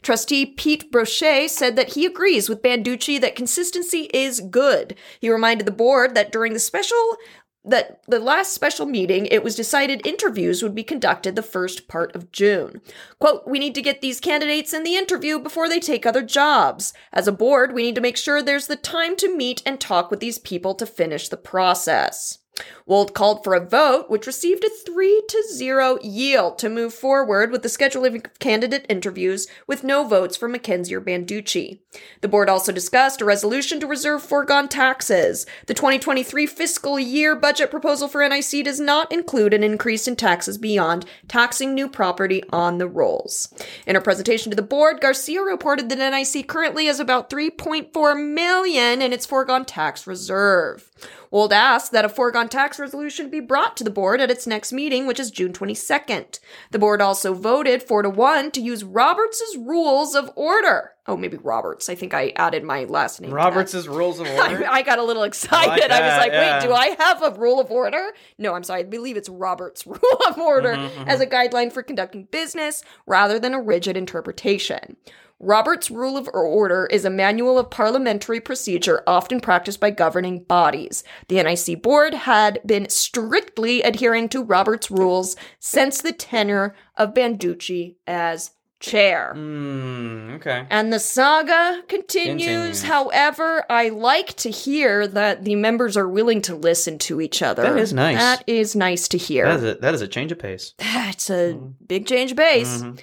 S2: Trustee Pete Broschet said that he agrees with Banducci that consistency is good. He reminded the board that during the special that the last special meeting, it was decided interviews would be conducted the first part of June. Quote, we need to get these candidates in the interview before they take other jobs. As a board, we need to make sure there's the time to meet and talk with these people to finish the process. Wold called for a vote, which received a 3 to 0 yield to move forward with the scheduling of candidate interviews with no votes for McKenzie or Banducci. The board also discussed a resolution to reserve foregone taxes. The 2023 fiscal year budget proposal for NIC does not include an increase in taxes beyond taxing new property on the rolls. In her presentation to the board, Garcia reported that NIC currently has about 3.4 million in its foregone tax reserve. Wold asked that a foregone tax resolution be brought to the board at its next meeting, which is June 22nd. The board also voted 4 to 1 to use Roberts' rules of order. Oh, maybe Roberts. I think I added my last name.
S1: Roberts' rules of order.
S2: I, I, got a little excited. I, like I was like, yeah. wait, do I have a rule of order? No, I'm sorry. I believe it's Roberts' rule of order mm-hmm, mm-hmm. as a guideline for conducting business rather than a rigid interpretation. Robert's Rule of Order is a manual of parliamentary procedure often practiced by governing bodies. The NIC board had been strictly adhering to Robert's rules since the tenure of Banducci as chair.
S1: Mm, okay.
S2: And the saga continues. continues. However, I like to hear that the members are willing to listen to each other.
S1: That is nice.
S2: That is nice to hear.
S1: That is a, that is a change of pace.
S2: It's a mm. big change of pace. Mm-hmm.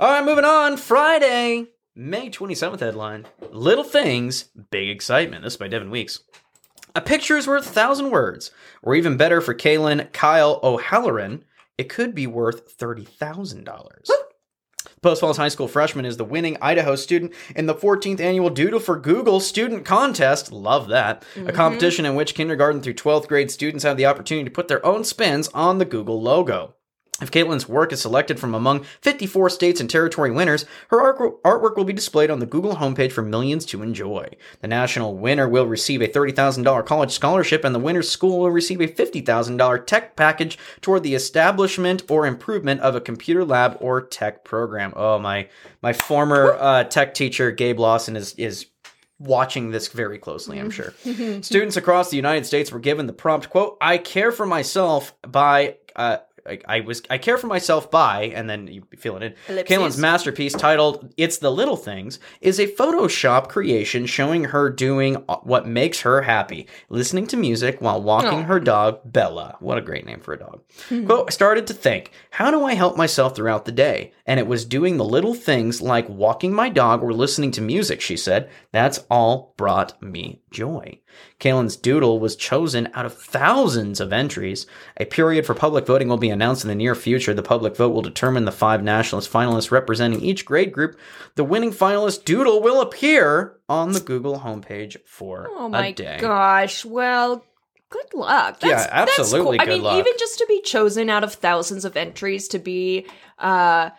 S1: All right, moving on. Friday, May 27th headline Little Things, Big Excitement. This is by Devin Weeks. A picture is worth a thousand words. Or even better for Kaylin Kyle O'Halloran, it could be worth $30,000. Post Falls High School freshman is the winning Idaho student in the 14th annual Doodle for Google student contest. Love that. Mm-hmm. A competition in which kindergarten through 12th grade students have the opportunity to put their own spins on the Google logo. If Caitlin's work is selected from among 54 states and territory winners, her artwork will be displayed on the Google homepage for millions to enjoy. The national winner will receive a $30,000 college scholarship, and the winner's school will receive a $50,000 tech package toward the establishment or improvement of a computer lab or tech program. Oh, my my former uh, tech teacher, Gabe Lawson, is is watching this very closely, I'm sure. Students across the United States were given the prompt, quote, I care for myself by uh, I, I, was I care for myself by and then you feel it in Caitlin's masterpiece titled "It's the Little Things" is a Photoshop creation showing her doing what makes her happy, listening to music while walking her dog Bella. What a great name for a dog. Hmm. Quote: I started to think, how do I help myself throughout the day? And it was doing the little things like walking my dog or listening to music. She said, "That's all brought me joy." Caitlin's doodle was chosen out of thousands of entries. A period for public voting will be announced in the near future. The public vote will determine the five nationalist finalists representing each grade group. The winning finalist doodle will appear on the Google homepage for
S2: oh my
S1: a day.
S2: gosh. Well, good luck.
S1: That's, yeah, absolutely.
S2: Cool. I
S1: mean,
S2: luck. even just to be chosen out of thousands of entries to be uh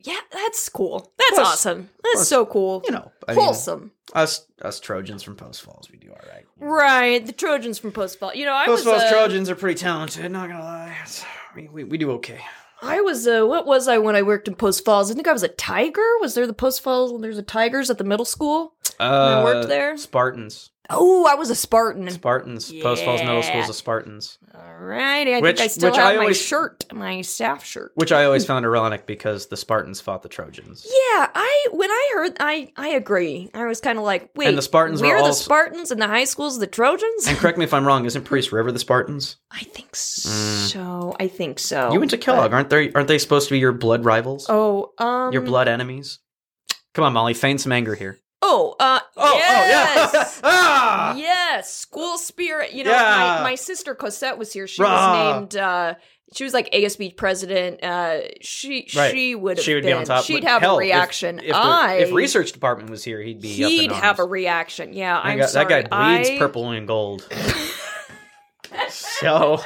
S2: yeah, that's cool. That's plus, awesome. That's plus, so cool.
S1: You know,
S2: I wholesome. Mean,
S1: us us Trojans from Post Falls, we do all right.
S2: Right, the Trojans from Post Falls. You know, I
S1: Post Falls
S2: uh,
S1: Trojans are pretty talented. Not gonna lie, we, we, we do okay.
S2: I was uh what was I when I worked in Post Falls? I think I was a tiger. Was there the Post Falls there's a tigers at the middle school?
S1: Uh,
S2: worked there?
S1: Spartans.
S2: Oh, I was a Spartan.
S1: Spartans. Post Falls Middle
S2: Yeah.
S1: School's of Spartans.
S2: All right, I
S1: Which-
S2: think I still have
S1: I
S2: my
S1: always-
S2: shirt, my staff shirt.
S1: Which I always found ironic because the Spartans fought the Trojans.
S2: Yeah, I when I heard I I agree. I was kind of like, wait,
S1: the Spartans were
S2: we're the Spartans and the high school's the Trojans.
S1: And correct me if I'm wrong, isn't Priest River the Spartans?
S2: I think so. I think so.
S1: Mm. you went to Kellogg,
S2: but-
S1: aren't they? Aren't they supposed to be your blood rivals?
S2: Oh, um,
S1: your blood enemies? Come on, Molly, feign some anger here.
S2: Oh, uh,
S1: Oh,
S2: yes.
S1: oh, yeah. ah!
S2: Yes, school spirit. You know,
S1: Yeah.
S2: my, my sister Cosette was here. She
S1: Rah.
S2: was named. uh She was like ASB president. Uh She
S1: Right.
S2: she would have
S1: She would
S2: been.
S1: be on top.
S2: She'd have
S1: hell,
S2: a reaction.
S1: If, the-
S2: I
S1: if research department was here, he'd be.
S2: he'd have a reaction. Yeah, I'm
S1: guy,
S2: sorry.
S1: that guy bleeds
S2: I-
S1: purple and gold. so,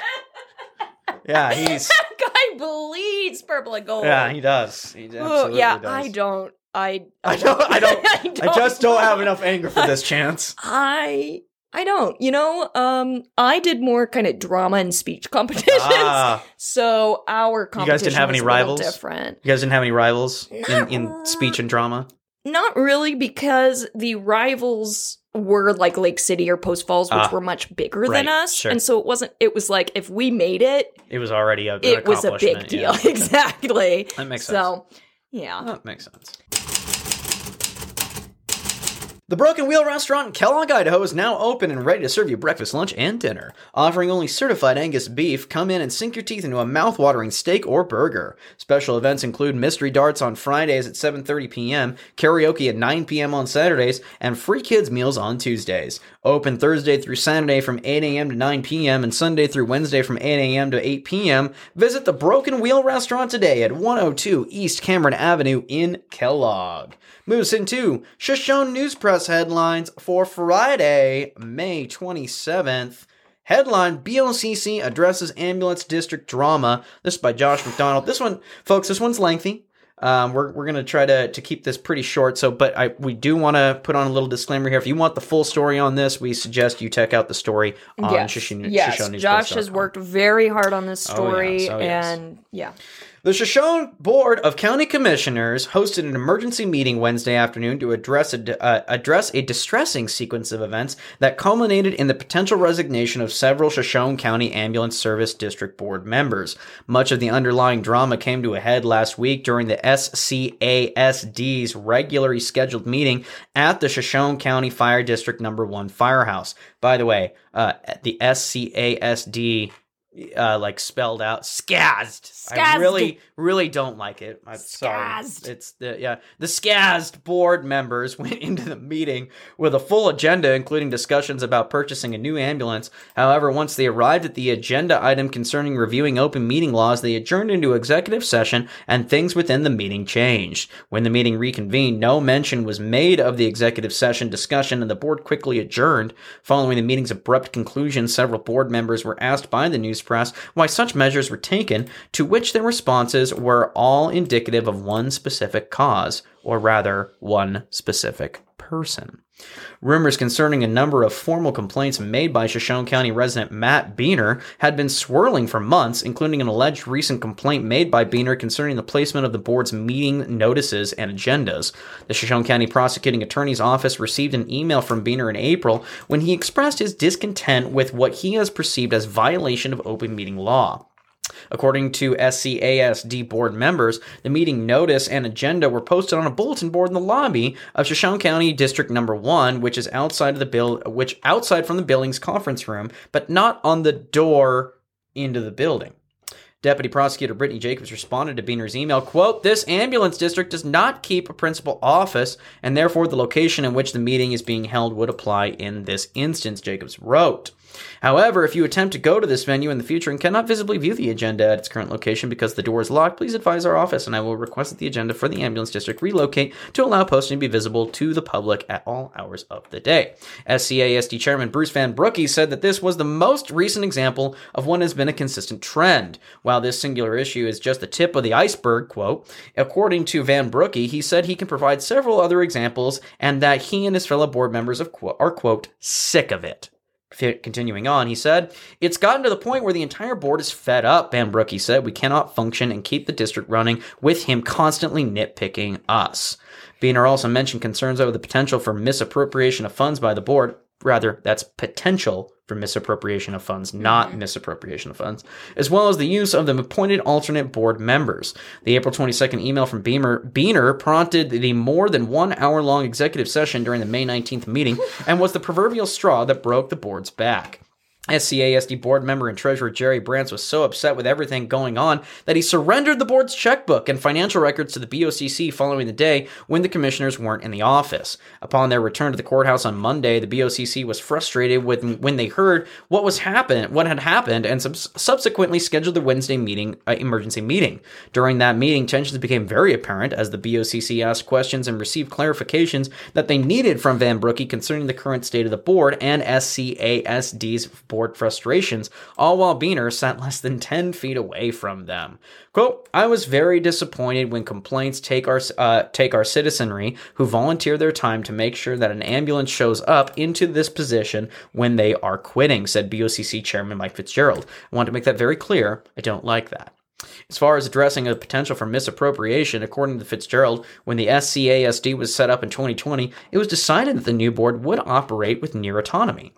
S1: yeah, he's
S2: That guy bleeds purple and gold.
S1: yeah, he does. He
S2: Oh,
S1: absolutely
S2: yeah,
S1: does.
S2: I don't. I
S1: I don't. I don't.
S2: I
S1: I just don't have enough anger for this chance.
S2: I I don't. You know, um, I did more kind of drama and speech competitions.
S1: Ah,
S2: So our competition
S1: guys didn't have any rivals?
S2: Different.
S1: you guys didn't have any rivals in, in speech and drama.
S2: Not really, because the rivals were like Lake City or Post Falls, which
S1: Ah,
S2: were much bigger
S1: right,
S2: than us,
S1: sure.
S2: and so it wasn't. It was like if we made it,
S1: It was already a,
S2: it was a big deal.
S1: yeah.
S2: Exactly.
S1: That makes sense.
S2: So, yeah.
S1: That makes sense. The Broken Wheel restaurant in Kellogg, Idaho is now open and ready to serve you breakfast, lunch, and dinner. Offering only certified Angus beef, come in and sink your teeth into a mouth-watering steak or burger. Special events include mystery darts on Fridays at 7:30 p.m., karaoke at 9 p.m. on Saturdays, and free kids meals on Tuesdays. Open Thursday through Saturday from 8 a.m. to 9 p.m. and Sunday through Wednesday from 8 a.m. to 8 p.m. Visit the Broken Wheel restaurant today at 102 East Cameron Avenue in Kellogg. Moves into Shoshone News Press headlines for Friday, May 27th. Headline BOCC addresses ambulance district drama. This is by Josh McDonald. This one, folks, this one's lengthy. Um, we're we're gonna try to, to keep this pretty short. So, but I we do want to put on a little disclaimer here. If you want the full story on this, we suggest you check out the story on
S2: yes,
S1: Shoshone,
S2: yes. Josh has worked very hard on this
S1: Oh,
S2: story,
S1: yes. Oh, yes.
S2: and yeah,
S1: The Shoshone Board of County Commissioners hosted an emergency meeting Wednesday afternoon to address a, uh, address a distressing sequence of events that culminated in the potential resignation of several Shoshone County Ambulance Service District Board members. Much of the underlying drama came to a head last week during the SCASD's regularly scheduled meeting at the Shoshone County Fire District Number One Firehouse. By the way, uh, the SCASD uh, like spelled out I really, really don't like it. I'm sorry. It's the yeah. The scazed board members went into the meeting with a full agenda, including discussions about purchasing a new ambulance. However, once they arrived at the agenda item concerning reviewing open meeting laws, they adjourned into executive session, and things within the meeting changed. When the meeting reconvened, no mention was made of the executive session discussion, and the board quickly adjourned. Following the meeting's abrupt conclusion, several board members were asked by the news press why such measures were taken, to which their responses were all indicative of one specific cause, or rather, one specific person. Rumors concerning a number of formal complaints made by Shoshone County resident Matt Beener had been swirling for months, including an alleged recent complaint made by Beener concerning the placement of the board's meeting notices and agendas. The Shoshone County Prosecuting Attorney's Office received an email from Beener in April when he expressed his discontent with what he has perceived as violation of open meeting law. According to SCASD board members, the meeting notice and agenda were posted on a bulletin board in the lobby of Shoshone County District Number 1, which is outside of the bill which outside from the building's conference room, but not on the door into the building. Deputy Prosecutor Brittany Jacobs responded to Beener's email, quote, This ambulance district does not keep a principal office, and therefore the location in which the meeting is being held would apply in this instance, Jacobs wrote. However, if you attempt to go to this venue in the future and cannot visibly view the agenda at its current location because the door is locked, please advise our office and I will request that the agenda for the ambulance district relocate to allow posting to be visible to the public at all hours of the day. SCASD Chairman Bruce Van Brookie said that this was the most recent example of what has been a consistent trend. While this singular issue is just the tip of the iceberg, quote, according to Van Brookie, he said he can provide several other examples and that he and his fellow board members of, are, quote, sick of it. Continuing on, he said, It's gotten to the point where the entire board is fed up, Van Broek, he said. We cannot function and keep the district running with him constantly nitpicking us. Beener also mentioned concerns over the potential for misappropriation of funds by the board. Rather, that's potential for misappropriation of funds, not mm-hmm. misappropriation of funds, as well as the use of the appointed alternate board members. The April 22nd email from Beamer, Beener prompted the more than one hour long executive session during the May 19th meeting and was the proverbial straw that broke the board's back. SCASD board member and treasurer Jerry Brants was so upset with everything going on that he surrendered the board's checkbook and financial records to the BOCC following the day when the commissioners weren't in the office. Upon their return to the courthouse on Monday, the BOCC was frustrated with when they heard what was happen what had happened and sub- subsequently scheduled the Wednesday meeting uh, emergency meeting. During that meeting, tensions became very apparent as the BOCC asked questions and received clarifications that they needed from Van Brookie concerning the current state of the board and SCASD's board frustrations, all while Beener sat less than 10 feet away from them. Quote, I was very disappointed when complaints take our, uh, take our citizenry who volunteer their time to make sure that an ambulance shows up into this position when they are quitting, said BOCC Chairman Mike Fitzgerald. I want to make that very clear. I don't like that. As far as addressing a potential for misappropriation, according to Fitzgerald, when the SCASD was set up in 2020, it was decided that the new board would operate with near autonomy.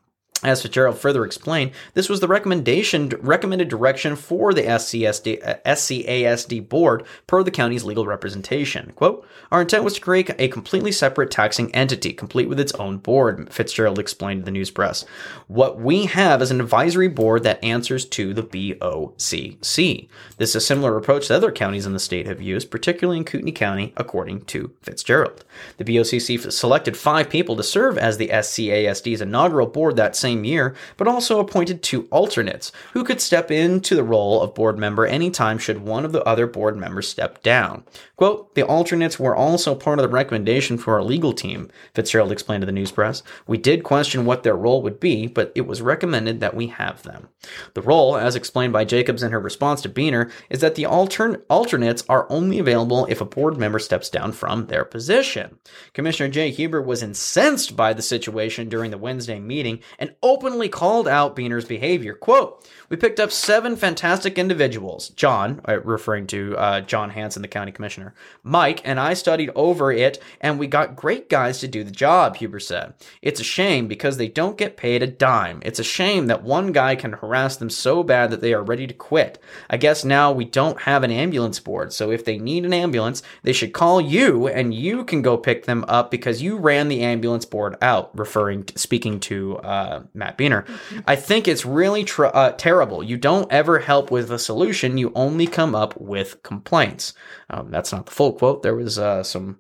S1: As Fitzgerald further explained, this was the recommendation recommended direction for the SCSD, uh, SCASD board per the county's legal representation. Quote, Our intent was to create a completely separate taxing entity, complete with its own board, Fitzgerald explained to the news press. What we have is an advisory board that answers to the BOCC. This is a similar approach that other counties in the state have used, particularly in Kootenai County, according to Fitzgerald. The BOCC selected five people to serve as the SCASD's inaugural board that same same year, but also appointed two alternates who could step into the role of board member anytime should one of the other board members step down. Quote, the alternates were also part of the recommendation for our legal team, Fitzgerald explained to the news press. We did question what their role would be, but it was recommended that we have them. The role, as explained by Jacobs in her response to Beener, is that the altern- alternates are only available if a board member steps down from their position. Commissioner Jay Huber was incensed by the situation during the Wednesday meeting and openly called out Beener's behavior. Quote, we picked up seven fantastic individuals. John, uh, referring to uh, John Hanson, the county commissioner, Mike, and I studied over it, and we got great guys to do the job, Huber said. It's a shame because they don't get paid a dime. It's a shame that one guy can harass them so bad that they are ready to quit. I guess now we don't have an ambulance board, so if they need an ambulance, they should call you, and you can go pick them up because you ran the ambulance board out, referring to, speaking to uh, Matt Beener. I think it's really tr- uh, terrible. You don't ever help with a solution. You only come up with complaints. Um, that's not the full quote. There was uh, some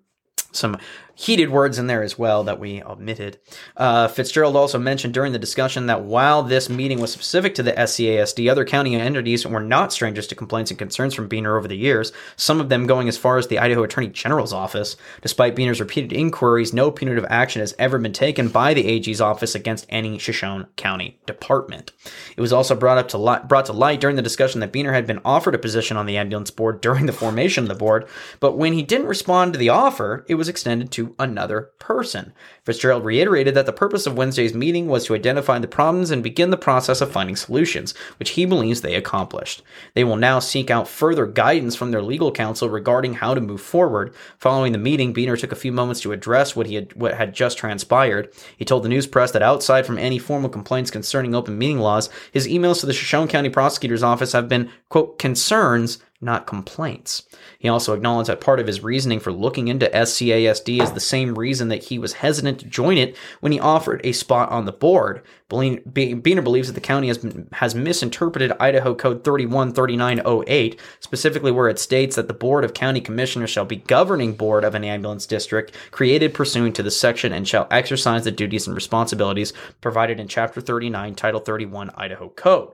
S1: some heated words in there as well that we omitted. Uh, Fitzgerald also mentioned during the discussion that while this meeting was specific to the SCASD, other county entities were not strangers to complaints and concerns from Beener over the years, some of them going as far as the Idaho Attorney General's office. Despite Beener's repeated inquiries, no punitive action has ever been taken by the AG's office against any Shoshone County department. It was also brought up to light, brought to light during the discussion that Beener had been offered a position on the ambulance board during the formation of the board, but when he didn't respond to the offer, it was extended to another person. Fitzgerald reiterated that the purpose of Wednesday's meeting was to identify the problems and begin the process of finding solutions, which he believes they accomplished. They will now seek out further guidance from their legal counsel regarding how to move forward. Following the meeting, Beener took a few moments to address what he had what had just transpired. He told the news press that outside from any formal complaints concerning open meeting laws, his emails to the Shoshone County Prosecutor's Office have been, quote, concerns not complaints. He also acknowledged that part of his reasoning for looking into SCASD is the same reason that he was hesitant to join it when he offered a spot on the board. Beener believes that the county has, has misinterpreted Idaho Code 313908, specifically where it states that the Board of County Commissioners shall be governing board of an ambulance district created pursuant to the section and shall exercise the duties and responsibilities provided in Chapter 39, Title 31 Idaho Code.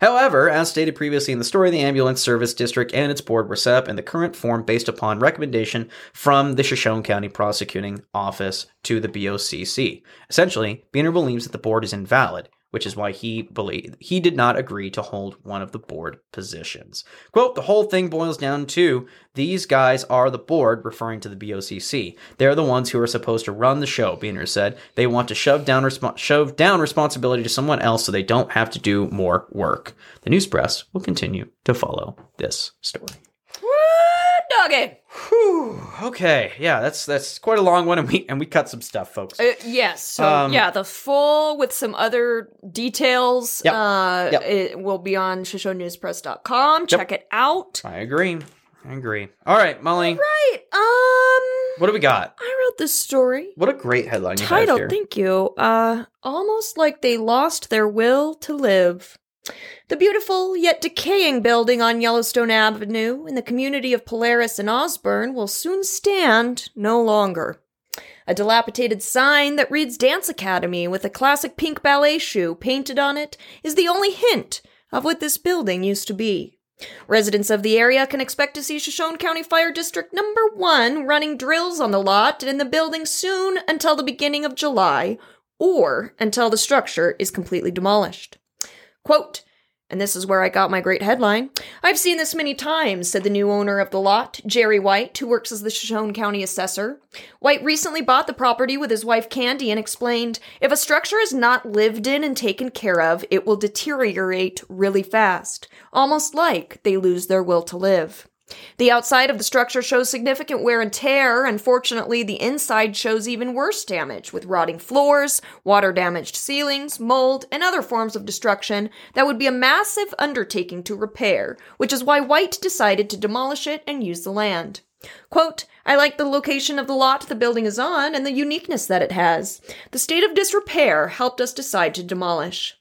S1: However, as stated previously in the story, the ambulance service district and its board were set up in the current form based upon recommendation from the Shoshone County Prosecuting Office to the BOCC. Essentially, Beener believes that the board is invalid, which is why he believed he did not agree to hold one of the board positions. Quote, the whole thing boils down to these guys are the board, referring to the BOCC. They're the ones who are supposed to run the show, Beener said. They want to shove down, respo- shove down responsibility to someone else so they don't have to do more work. The news press will continue to follow this story.
S2: Doggy.
S1: Whew. Okay, yeah, that's that's quite a long one, and we and we cut some stuff, folks.
S2: Uh, yes. So
S1: Um,
S2: yeah, the full with some other details
S1: Yep.
S2: uh
S1: Yep.
S2: it will be on shoshonenewspress.com. Check it out.
S1: I agree. I agree. All right, Molly,
S2: Right. Um
S1: what do we got?
S2: I wrote this story.
S1: What a great headline you
S2: Title,
S1: here.
S2: thank you. Uh almost like they lost their will to live. The beautiful yet decaying building on Yellowstone Avenue in the community of Polaris and Osborne will soon stand no longer. A dilapidated sign that reads Dance Academy with a classic pink ballet shoe painted on it is the only hint of what this building used to be. Residents of the area can expect to see Shoshone County Fire District number 1 running drills on the lot and in the building soon until the beginning of July or until the structure is completely demolished. Quote, and this is where I got my great headline. I've seen this many times, said the new owner of the lot, Jerry White, who works as the Shoshone County assessor. White recently bought the property with his wife Candy and explained if a structure is not lived in and taken care of, it will deteriorate really fast, almost like they lose their will to live. The outside of the structure shows significant wear and tear. Unfortunately, the inside shows even worse damage, with rotting floors, water damaged ceilings, mold, and other forms of destruction that would be a massive undertaking to repair, which is why White decided to demolish it and use the land. Quote, I like the location of the lot the building is on and the uniqueness that it has. The state of disrepair helped us decide to demolish.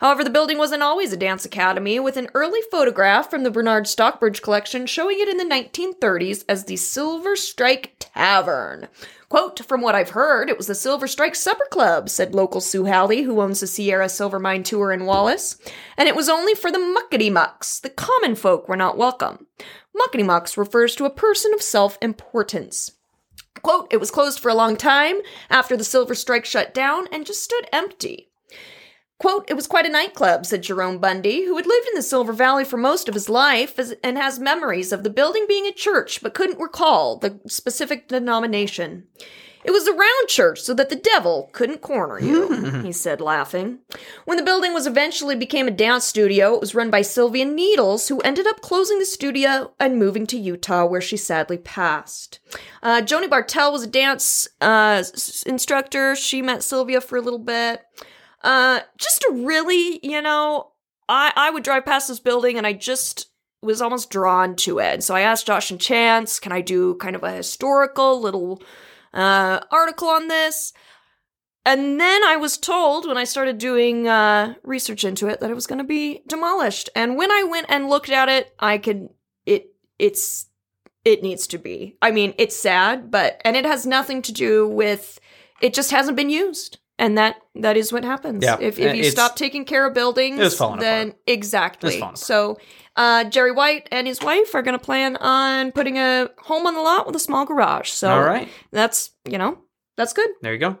S2: However, the building wasn't always a dance academy, with an early photograph from the Barnard Stockbridge collection showing it in the 1930s as the Silver Strike Tavern. Quote, from what I've heard, it was the Silver Strike Supper Club, said local Sue Halley, who owns the Sierra Silver Mine Tour in Wallace. And it was only for the muckety mucks. The common folk were not welcome. Muckety mucks refers to a person of self importance. Quote, it was closed for a long time after the Silver Strike shut down and just stood empty. Quote, it was quite a nightclub, said Jerome Bundy, who had lived in the Silver Valley for most of his life and has memories of the building being a church but couldn't recall the specific denomination. It was a round church so that the devil couldn't corner you, he said, laughing. When the building was eventually became a dance studio, it was run by Sylvia Needles, who ended up closing the studio and moving to Utah, where she sadly passed. Uh, Joni Bartell was a dance uh, s- instructor. She met Sylvia for a little bit. Uh, just a really, you know, I I would drive past this building and I just was almost drawn to it. So I asked Josh and Chance, can I do kind of a historical little uh article on this? And then I was told when I started doing uh research into it that it was going to be demolished. And when I went and looked at it, I could it it's it needs to be. I mean, it's sad, but and it has nothing to do with it just hasn't been used. And that that is what happens.
S1: Yeah,
S2: If if you
S1: it's-
S2: stop taking care of buildings, then
S1: apart.
S2: exactly.
S1: It's falling apart.
S2: So uh, Jerry White and his wife are going to plan on putting a home on the lot with a small garage. So
S1: All right,
S2: that's you know that's good.
S1: there you go.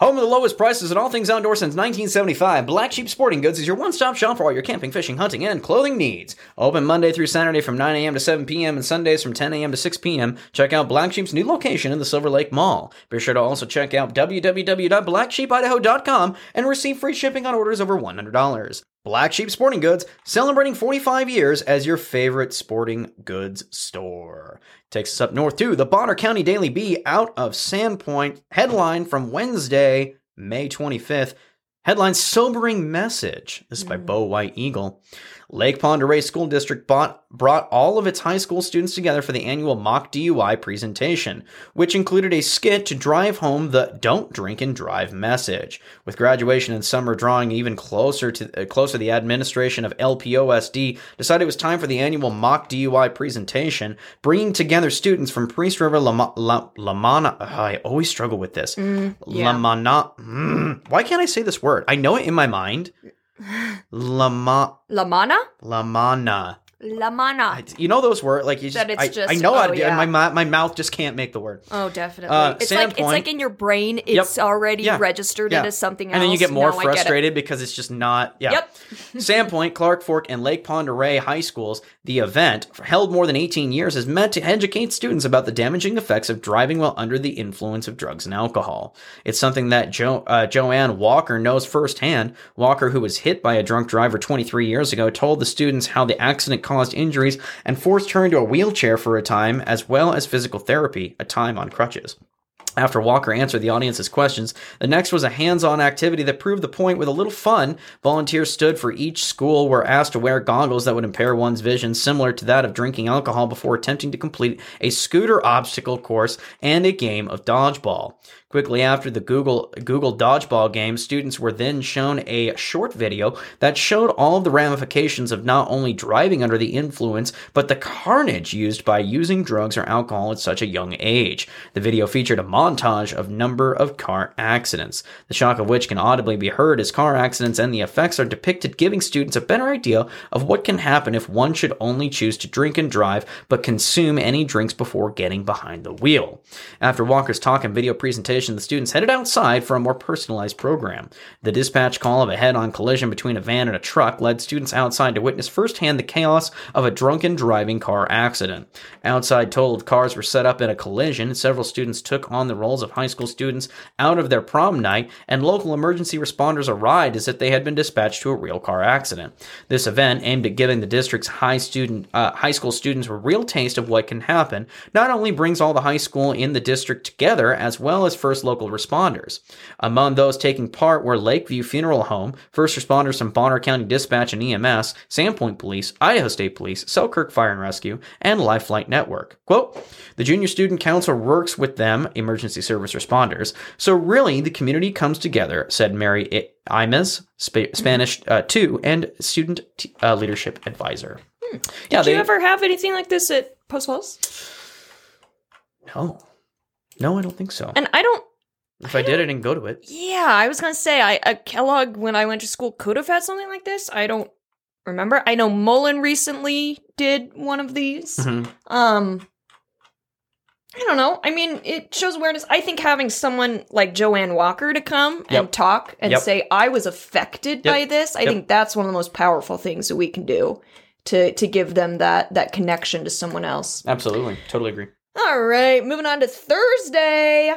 S1: Home of the lowest prices and all things outdoor since 1975, Black Sheep Sporting Goods is your one-stop shop for all your camping, fishing, hunting, and clothing needs. Open Monday through Saturday from 9 a.m. to 7 p.m. and Sundays from 10 a.m. to 6 p.m. Check out Black Sheep's new location in the Silver Lake Mall. Be sure to also check out www.blacksheepidaho.com and receive free shipping on orders over $100. Black Sheep Sporting Goods, celebrating 45 years as your favorite sporting goods store. Takes us up north to the Bonner County Daily Bee out of Sandpoint. Headline from Wednesday, May 25th. Headline Sobering Message. This is by hmm. Bo White Eagle. Lake Pend Oreille School District bought, brought all of its high school students together for the annual mock DUI presentation, which included a skit to drive home the "Don't drink and drive" message. With graduation and summer drawing even closer to uh, closer, the administration of LPOSD decided it was time for the annual mock DUI presentation, bringing together students from Priest River, Lama, La, Lamanna. ugh, I always struggle with this.
S2: yeah.
S1: Lamanna. mm, why can't I say this word? I know it in my mind. Lama.
S2: Lamanna?
S1: Lamanna.
S2: La mana.
S1: I- you know those words like you just, I,
S2: just-
S1: I know how
S2: oh,
S1: to do
S2: yeah.
S1: my, my mouth just can't make the word.
S2: Oh, definitely.
S1: Uh,
S2: it's like it's like in your brain, it's already
S1: Yeah.
S2: registered
S1: Yeah.
S2: it as something else.
S1: And then you get more
S2: Now I get
S1: frustrated because it's just not. Yeah.
S2: Yep.
S1: Sandpoint, Clark Fork, and Lake Pend Oreille high schools, the event, held more than 18 years, is meant to educate students about the damaging effects of driving while under the influence of drugs and alcohol. It's something that jo- uh, Joanne Walker knows firsthand. Walker, who was hit by a drunk driver 23 years ago, told the students how the accident caused injuries and forced her into a wheelchair for a time, as well as physical therapy, a time on crutches. After Walker answered the audience's questions, the next was a hands on activity that proved the point with a little fun. Volunteers stood for each school, were asked to wear goggles that would impair one's vision, similar to that of drinking alcohol before attempting to complete a scooter obstacle course and a game of dodgeball. Quickly after the Google Google Dodgeball game, students were then shown a short video that showed all the ramifications of not only driving under the influence, but the carnage used by using drugs or alcohol at such a young age. The video featured a montage of number of car accidents, the shock of which can audibly be heard as car accidents and the effects are depicted, giving students a better idea of what can happen if one should only choose to drink and drive, but consume any drinks before getting behind the wheel. After Walker's talk and video presentation, the students headed outside for a more personalized program. The dispatch call of a head on collision between a van and a truck led students outside to witness firsthand the chaos of a drunken driving car accident. Outside totaled cars were set up in a collision. Several students took on the roles of high school students out of their prom night, and local emergency responders arrived as if they had been dispatched to a real car accident. This event, aimed at giving the district's high student uh, high school students a real taste of what can happen, not only brings all the high school in the district together, as well as first local responders. Among those taking part were Lakeview Funeral Home, first responders from Bonner County Dispatch and EMS, Sandpoint Police, Idaho State Police, Selkirk Fire and Rescue, and Life Flight Network. Quote, the Junior Student Council works with them, emergency service responders, so really the community comes together, said Mary Imes, Sp- Spanish uh, 2, and student t- uh, leadership advisor. Yeah,
S2: Did you ever have anything like this at Post Falls?
S1: No. No, I don't think so.
S2: And I don't.
S1: If I did, I didn't go to it.
S2: Yeah, I was gonna say I uh, Kellogg when I went to school could have had something like this. I don't remember. I know Mullan recently did one of these.
S1: Mhm.
S2: Um, I don't know. I mean, it shows awareness. I think having someone like Joanne Walker to come and
S1: Yep.
S2: talk and
S1: Yep.
S2: say I was affected
S1: Yep.
S2: by this, I think that's one of the most powerful things that we can do to to give them that that connection to someone else.
S1: Absolutely. Totally agree.
S2: All right, moving on to Thursday.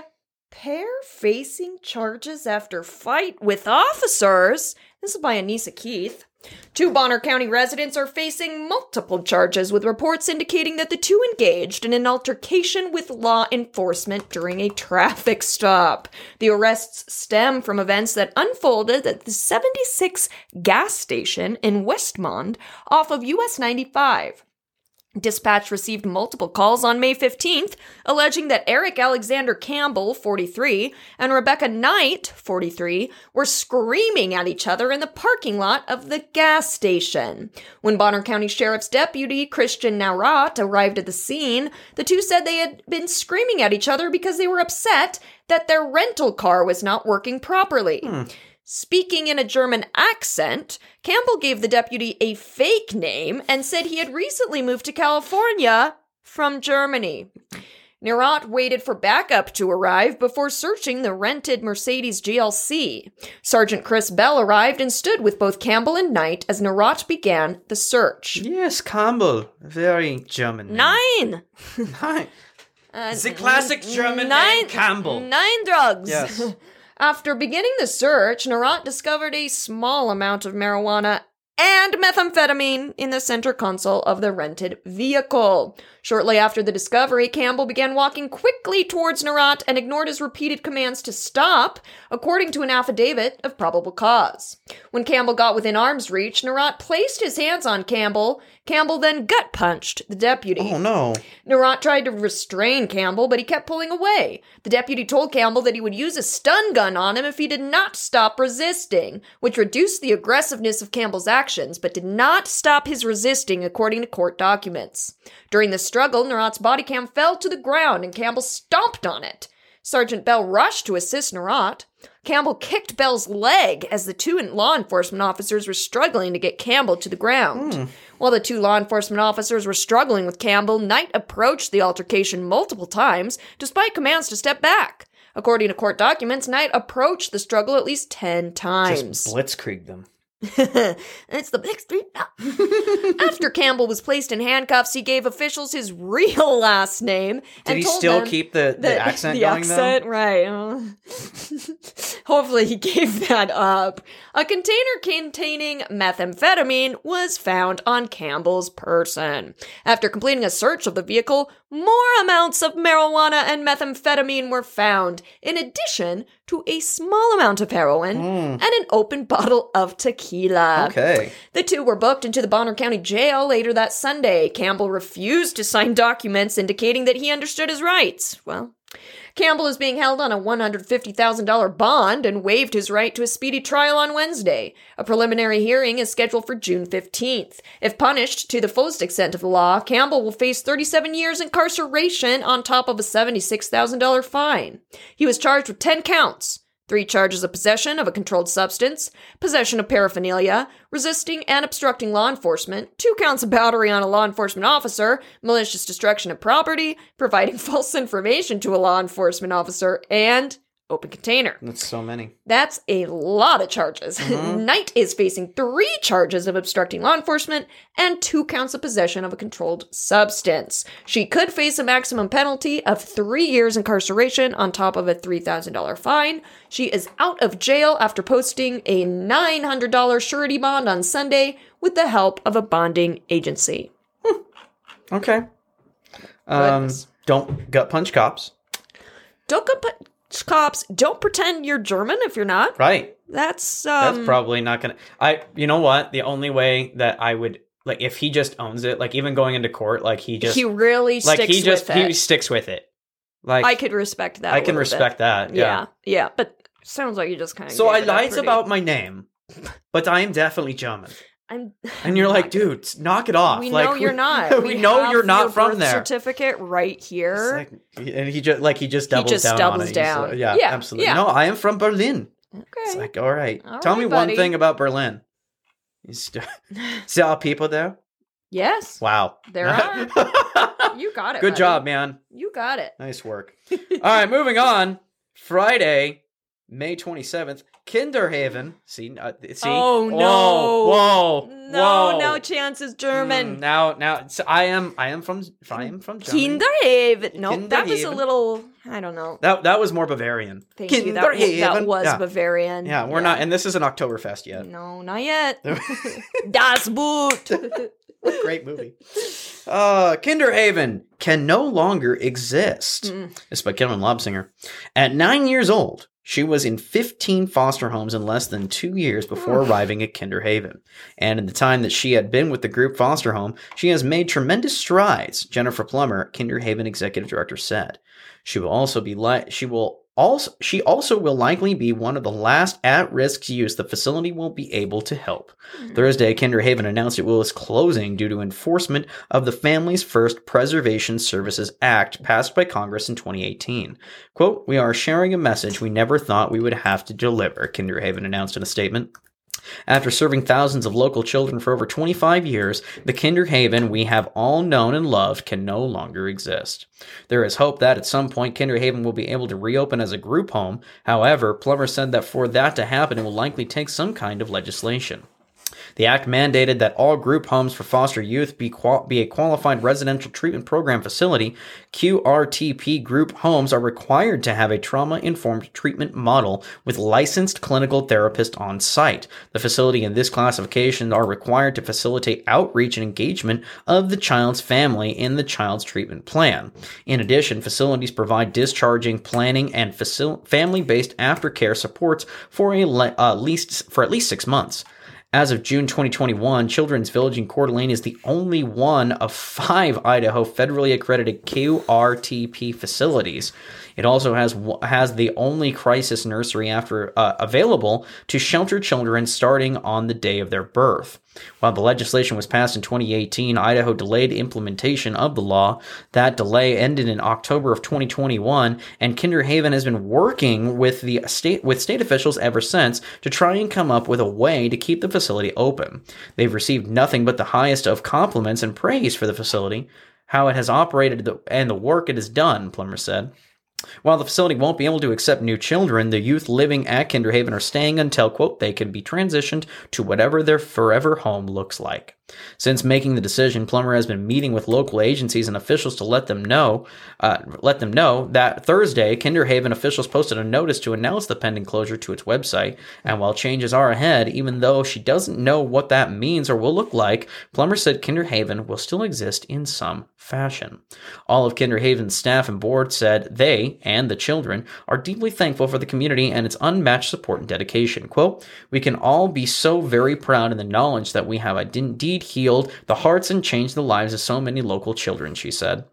S2: Pair facing charges after fight with officers. This is by Anissa Keith. Two Bonner County residents are facing multiple charges with reports indicating that the two engaged in an altercation with law enforcement during a traffic stop. The arrests stem from events that unfolded at the 76 gas station in Westmond off of US 95. Dispatch received multiple calls on May 15th, alleging that Eric Alexander Campbell, 43, and Rebecca Knight, 43, were screaming at each other in the parking lot of the gas station. When Bonner County Sheriff's Deputy Christian Naurat arrived at the scene, the two said they had been screaming at each other because they were upset that their rental car was not working properly. Hmm. Speaking in a German accent, Campbell gave the deputy a fake name and said he had recently moved to California from Germany. Nerat waited for backup to arrive before searching the rented Mercedes GLC. Sergeant Chris Bell arrived and stood with both Campbell and Knight as Nerat began the search.
S1: Yes, Campbell. Very German. name.
S2: Nine!
S1: Hi.
S2: Uh,
S1: The classic German
S2: nine,
S1: name, Campbell.
S2: Nine drugs.
S1: Yes.
S2: After beginning the search, Narat discovered a small amount of marijuana and methamphetamine in the center console of the rented vehicle. Shortly after the discovery, Campbell began walking quickly towards Narat and ignored his repeated commands to stop, according to an affidavit of probable cause. When Campbell got within arm's reach, Narat placed his hands on Campbell. Campbell then gut punched the deputy.
S1: Oh no.
S2: Narat tried to restrain Campbell, but he kept pulling away. The deputy told Campbell that he would use a stun gun on him if he did not stop resisting, which reduced the aggressiveness of Campbell's actions, but did not stop his resisting, according to court documents. During the struggle, Narat's body cam fell to the ground and Campbell stomped on it. Sergeant Bell rushed to assist Narat. Campbell kicked Bell's leg as the two law enforcement officers were struggling to get Campbell to the ground. Hmm. While the two law enforcement officers were struggling with Campbell, Knight approached the altercation multiple times, despite commands to step back. According to court documents, Knight approached the struggle at least 10 times.
S1: Just blitzkrieg them.
S2: it's the big street. After Campbell was placed in handcuffs, he gave officials his real last name
S1: Did
S2: and
S1: he still keep the, the, accent
S2: the
S1: going
S2: accent, right? uh, Hopefully, he gave that up. A container containing methamphetamine was found on Campbell's person. After completing a search of the vehicle, more amounts of marijuana and methamphetamine were found, in addition to a small amount of heroin and an open bottle of tequila.
S1: Though? Okay.
S2: The two were booked into the Bonner County Jail later that Sunday. Campbell refused to sign documents indicating that he understood his rights. Well, Campbell is being held on a $150,000 bond and waived his right to a speedy trial on Wednesday. A preliminary hearing is scheduled for June 15th. If punished to the fullest extent of the law, Campbell will face 37 years incarceration on top of a $76,000 fine. He was charged with 10 counts. Three charges of possession of a controlled substance, possession of paraphernalia, resisting and obstructing law enforcement, two counts of battery on a law enforcement officer, malicious destruction of property, providing false information to a law enforcement officer, and open container.
S1: That's so many.
S2: That's a lot of charges. Knight is facing three charges of obstructing law enforcement and two counts of possession of a controlled substance. She could face a maximum penalty of three years incarceration on top of a $3,000 fine. She is out of jail after posting a $900 surety bond on Sunday with the help of a bonding agency.
S1: Okay. Um, don't gut punch cops.
S2: Don't go put cops. Don't pretend you're German if you're not.
S1: Right.
S2: That's um,
S1: That's probably not gonna. I. You know what? The only way that I would like if he just owns it, like even going into court, like he just
S2: he really
S1: like
S2: sticks
S1: he just
S2: with it.
S1: he sticks with it. Like
S2: I could respect that.
S1: I can respect
S2: bit.
S1: that.
S2: Yeah.
S1: Yeah.
S2: yeah, But sounds like you just kind of.
S1: So I lied about my name, but I am definitely German.
S2: I'm.
S1: And you're like, dude, knock it off.
S2: We
S1: like,
S2: know you're not.
S1: we, know you're not from there.
S2: Certificate right here.
S1: like- and he just like he just doubles
S2: just
S1: down on
S2: doubles
S1: it. Uh,
S2: down.
S1: like, yeah,
S2: Yeah,
S1: absolutely.
S2: yeah.
S1: No, I am from Berlin. It's
S2: okay.
S1: like, all right.
S2: All
S1: Tell
S2: right,
S1: me
S2: buddy.
S1: one thing about Berlin. You st- See all people there?
S2: yes.
S1: Wow.
S2: There are. You got it.
S1: Good
S2: buddy.
S1: job, man.
S2: You got it.
S1: Nice work. All right, moving on. Friday, May 27th, Kinderhaven. See, uh, see?
S2: Oh, no.
S1: Whoa, whoa,
S2: No,
S1: whoa.
S2: no chance is
S1: Mm,
S2: German.
S1: now, now, so I am, I am from, I am from Germany.
S2: Kinderhaven. No, that was a little. I don't know.
S1: That that was more Bavarian.
S2: Thank you. That, that was
S1: yeah.
S2: Bavarian.
S1: Yeah, we're not, and this isn't Oktoberfest yet.
S2: No, not yet. das Boot.
S1: Great movie. Uh, Kinderhaven can no longer exist.
S2: Mm.
S1: It's by Kevin Lobsinger. At nine years old, she was in 15 foster homes in less than two years before arriving at Kinderhaven. And in the time that she had been with the group foster home, she has made tremendous strides, Jennifer Plummer, Kinderhaven executive director, said. She will also be like, she will also, she also will likely be one of the last at-risk youth the facility will be able to help. Mm-hmm. Thursday, Kinderhaven announced it was closing due to enforcement of the Families First Preservation Services Act passed by Congress in 2018. Quote, We are sharing a message we never thought we would have to deliver, Kinderhaven announced in a statement. After serving thousands of local children for over 25 years, the Kinderhaven we have all known and loved can no longer exist. There is hope that at some point Kinderhaven will be able to reopen as a group home. However, Plummer said that for that to happen, it will likely take some kind of legislation. The act mandated that all group homes for foster youth be, qual- be a qualified residential treatment program facility. QRTP group homes are required to have a trauma informed treatment model with licensed clinical therapists on site. The facility in this classification are required to facilitate outreach and engagement of the child's family in the child's treatment plan. In addition, facilities provide discharging, planning, and facil- family-based aftercare supports for a le- uh, least for at least six months. As of June 2021, Children's Village in Coeur d'Alene is the only one of five Idaho federally accredited QRTP facilities. It also has has the only crisis nursery after uh, available to shelter children starting on the day of their birth. While the legislation was passed in 2018, Idaho delayed implementation of the law. That delay ended in October of 2021, and Kinderhaven has been working with the state with state officials ever since to try and come up with a way to keep the facility open. They've received nothing but the highest of compliments and praise for the facility, how it has operated, and the work it has done, Plummer said. While the facility won't be able to accept new children, the youth living at Kinderhaven are staying until, quote, they can be transitioned to whatever their forever home looks like. Since making the decision, Plummer has been meeting with local agencies and officials to let them know, uh, let them know that Thursday, Kinderhaven officials posted a notice to announce the pending closure to its website. And while changes are ahead, even though she doesn't know what that means or will look like, Plummer said Kinderhaven will still exist in some fashion. All of Kinderhaven's staff and board said they and the children are deeply thankful for the community and its unmatched support and dedication. Quote, we can all be so very proud in the knowledge that we have indeed healed the hearts and changed the lives of so many local children, she said.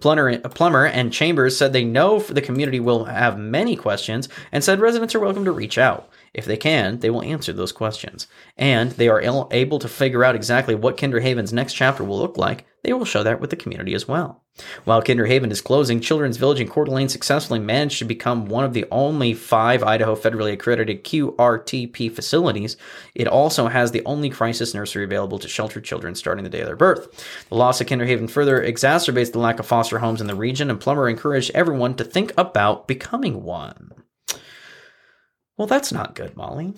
S1: Plummer, and Chambers said they know the community will have many questions and said residents are welcome to reach out. If they can, they will answer those questions. And they are able to figure out exactly what Kinderhaven's next chapter will look like. They will show that with the community as well. While Kinderhaven is closing, Children's Village in Coeur d'Alene successfully managed to become one of the only five Idaho federally accredited QRTP facilities. It also has the only crisis nursery available to shelter children starting the day of their birth. The loss of Kinderhaven further exacerbates the lack of foster homes in the region, and Plummer encouraged everyone to think about becoming one. Well, that's not good, Molly.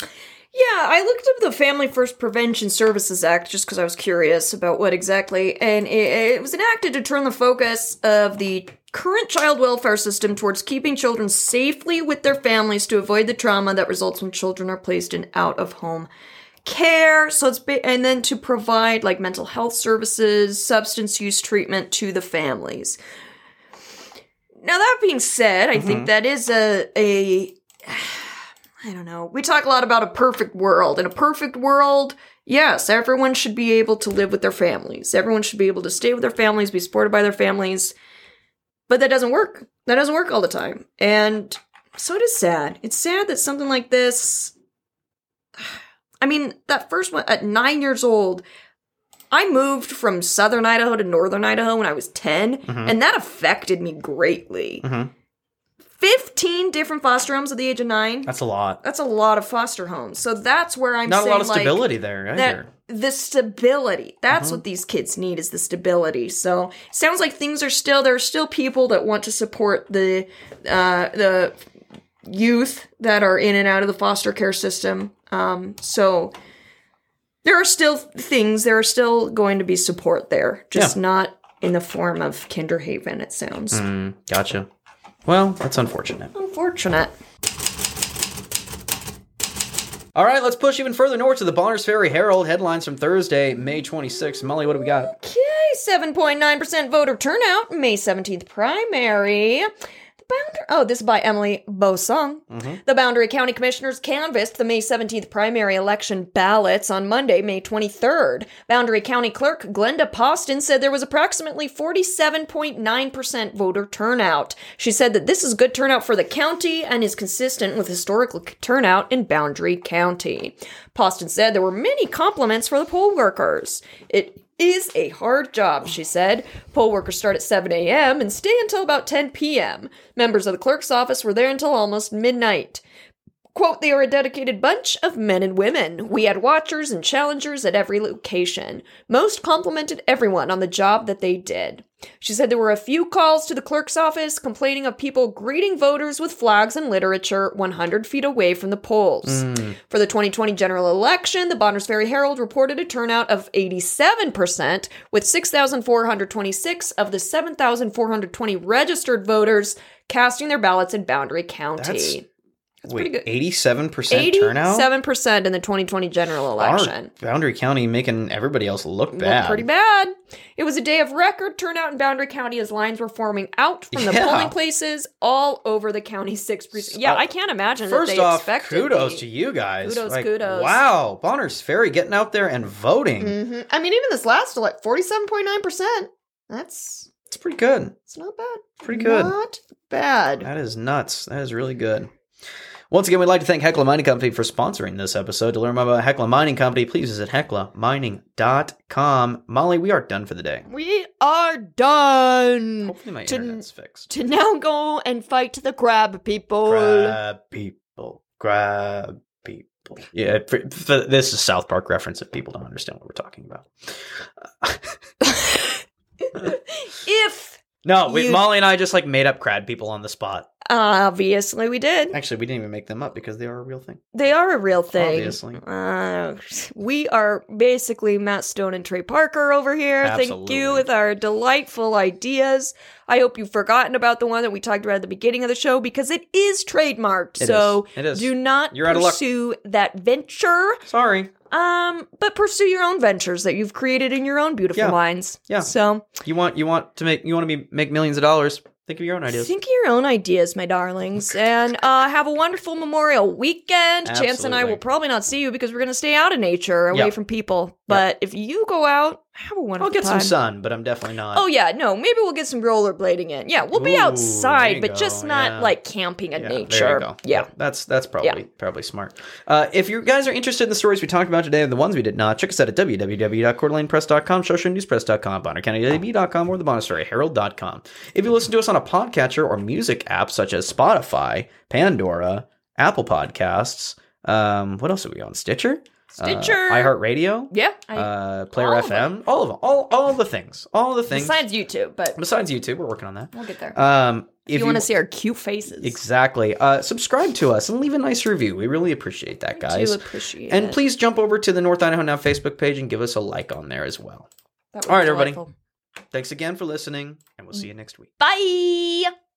S2: Yeah, I looked up the Family First Prevention Services Act just because I was curious about what exactly, and it, it, was enacted to turn the focus of the current child welfare system towards keeping children safely with their families to avoid the trauma that results when children are placed in out of home care. So it's ba- and then to provide like mental health services, substance use treatment to the families. Now that being said, I mm-hmm. think that is a a I don't know. We talk a lot about a perfect world. In a perfect world, yes, everyone should be able to live with their families. Everyone should be able to stay with their families, be supported by their families. But that doesn't work. That doesn't work all the time. And so it is sad. It's sad that something like this. I mean, that first one at nine years old, I moved from southern Idaho to northern Idaho when I was 10, mm-hmm. and that affected me greatly. Mm-hmm. 15 different foster homes at the age of nine.
S1: That's a lot.
S2: That's a lot of foster homes. So that's where I'm
S1: not
S2: saying,
S1: a lot of
S2: like,
S1: stability there either.
S2: the stability. That's mm-hmm. what these kids need is the stability. So sounds like things are still there are still people that want to support the uh, the youth that are in and out of the foster care system. Um, so there are still things. There are still going to be support there, just yeah. not in the form of Kinderhaven. It sounds.
S1: Mm, gotcha. Well, that's unfortunate.
S2: Unfortunate.
S1: All right, let's push even further north to the Bonners Ferry Herald. Headlines from Thursday, May 26th. Molly, what do we got?
S2: Okay, 7.9% voter turnout, May 17th primary. Boundary. Oh, this is by Emily Bosong. Mm-hmm. The Boundary County Commissioners canvassed the May 17th primary election ballots on Monday, May 23rd. Boundary County Clerk Glenda Poston said there was approximately 47.9% voter turnout. She said that this is good turnout for the county and is consistent with historical turnout in Boundary County. Poston said there were many compliments for the poll workers. It is a hard job, she said. Poll workers start at 7 a.m. and stay until about 10 p.m. Members of the clerk's office were there until almost midnight. Quote, they are a dedicated bunch of men and women. We had watchers and challengers at every location. Most complimented everyone on the job that they did. She said there were a few calls to the clerk's office complaining of people greeting voters with flags and literature 100 feet away from the polls. Mm. For the 2020 general election, the Bonners Ferry Herald reported a turnout of 87%, with 6,426 of the 7,420 registered voters casting their ballots in Boundary County.
S1: That's that's Wait, pretty good. Eighty-seven percent turnout.
S2: Seven percent in the 2020 general election.
S1: Boundary County making everybody else look bad.
S2: Look pretty bad. It was a day of record turnout in Boundary County as lines were forming out from the yeah. polling places all over the county's six precincts. Yeah, uh, I can't imagine.
S1: First off, kudos
S2: me.
S1: to you guys.
S2: Kudos, like, kudos.
S1: Wow, Bonners Ferry getting out there and voting.
S2: Mm-hmm. I mean, even this last like forty-seven point nine percent. That's
S1: It's pretty good.
S2: It's not bad.
S1: Pretty good.
S2: Not bad.
S1: That is nuts. That is really good. Once again, we'd like to thank Hecla Mining Company for sponsoring this episode. To learn more about Hecla Mining Company, please visit heclamining.com. Molly, we are done for the day.
S2: We are done.
S1: Hopefully my
S2: To-
S1: internet's fixed.
S2: To now go and fight the crab people.
S1: Crab people. Crab people. Yeah, for, for- this is South Park reference if people don't understand what we're talking about.
S2: if
S1: No, we,
S2: You-
S1: Molly and I just like made up crab people on the spot.
S2: obviously we did,
S1: Actually, we didn't even make them up because they are a real thing.
S2: they are a real thing.
S1: Obviously.
S2: Uh, we are basically Matt Stone and Trey Parker over here. Thank you with our delightful ideas. I hope you've forgotten about the one that we talked about at the beginning of the show because it is trademarked.
S1: It
S2: so
S1: is. It is.
S2: do not
S1: You're out of luck.
S2: pursue that venture.
S1: Sorry.
S2: Um, but pursue your own ventures that you've created in your own beautiful
S1: Yeah.
S2: minds.
S1: Yeah.
S2: So
S1: You want you want to make you want to be make millions of dollars. Think of your own ideas.
S2: think of your own ideas, my darlings, and uh, have a wonderful Memorial Weekend. Chance and I will probably not see you because we're going to stay out of nature, away
S1: Yeah.
S2: from people. But if you go out, have a wonderful
S1: I'll get
S2: time.
S1: some sun, but I'm definitely not.
S2: Oh yeah, no, maybe we'll get some rollerblading in. Yeah, we'll be
S1: Ooh,
S2: outside, but just not
S1: yeah.
S2: like camping in
S1: Yeah,
S2: nature.
S1: Go.
S2: Yeah.
S1: that's that's probably probably smart. Uh, if you guys are interested in the stories we talked about today and the ones we did not, check us out at www.courtlanpress.com, shoshonenewspress.com, bonnercountydb.com, or the Bonner Herald.com. If you listen to us on a podcatcher or music app such as Spotify, Pandora, Apple Podcasts, um, what else are we on? Stitcher,
S2: Stitcher.
S1: uh, iHeartRadio,
S2: Yeah, I,
S1: uh, Player
S2: all of
S1: FM, all of them, all all the things, all the things.
S2: besides YouTube, but
S1: Besides YouTube, we're working on that.
S2: we'll get there.
S1: Um,
S2: if you, want to see our cute faces,
S1: Exactly. Uh, subscribe to us and leave a nice review. We really appreciate that, guys.
S2: do appreciate
S1: And
S2: it.
S1: please jump over to the North Idaho Now Facebook page and give us a like on there as well.
S2: That would
S1: all everybody. Thanks again for listening, and we'll see you next week.
S2: Bye.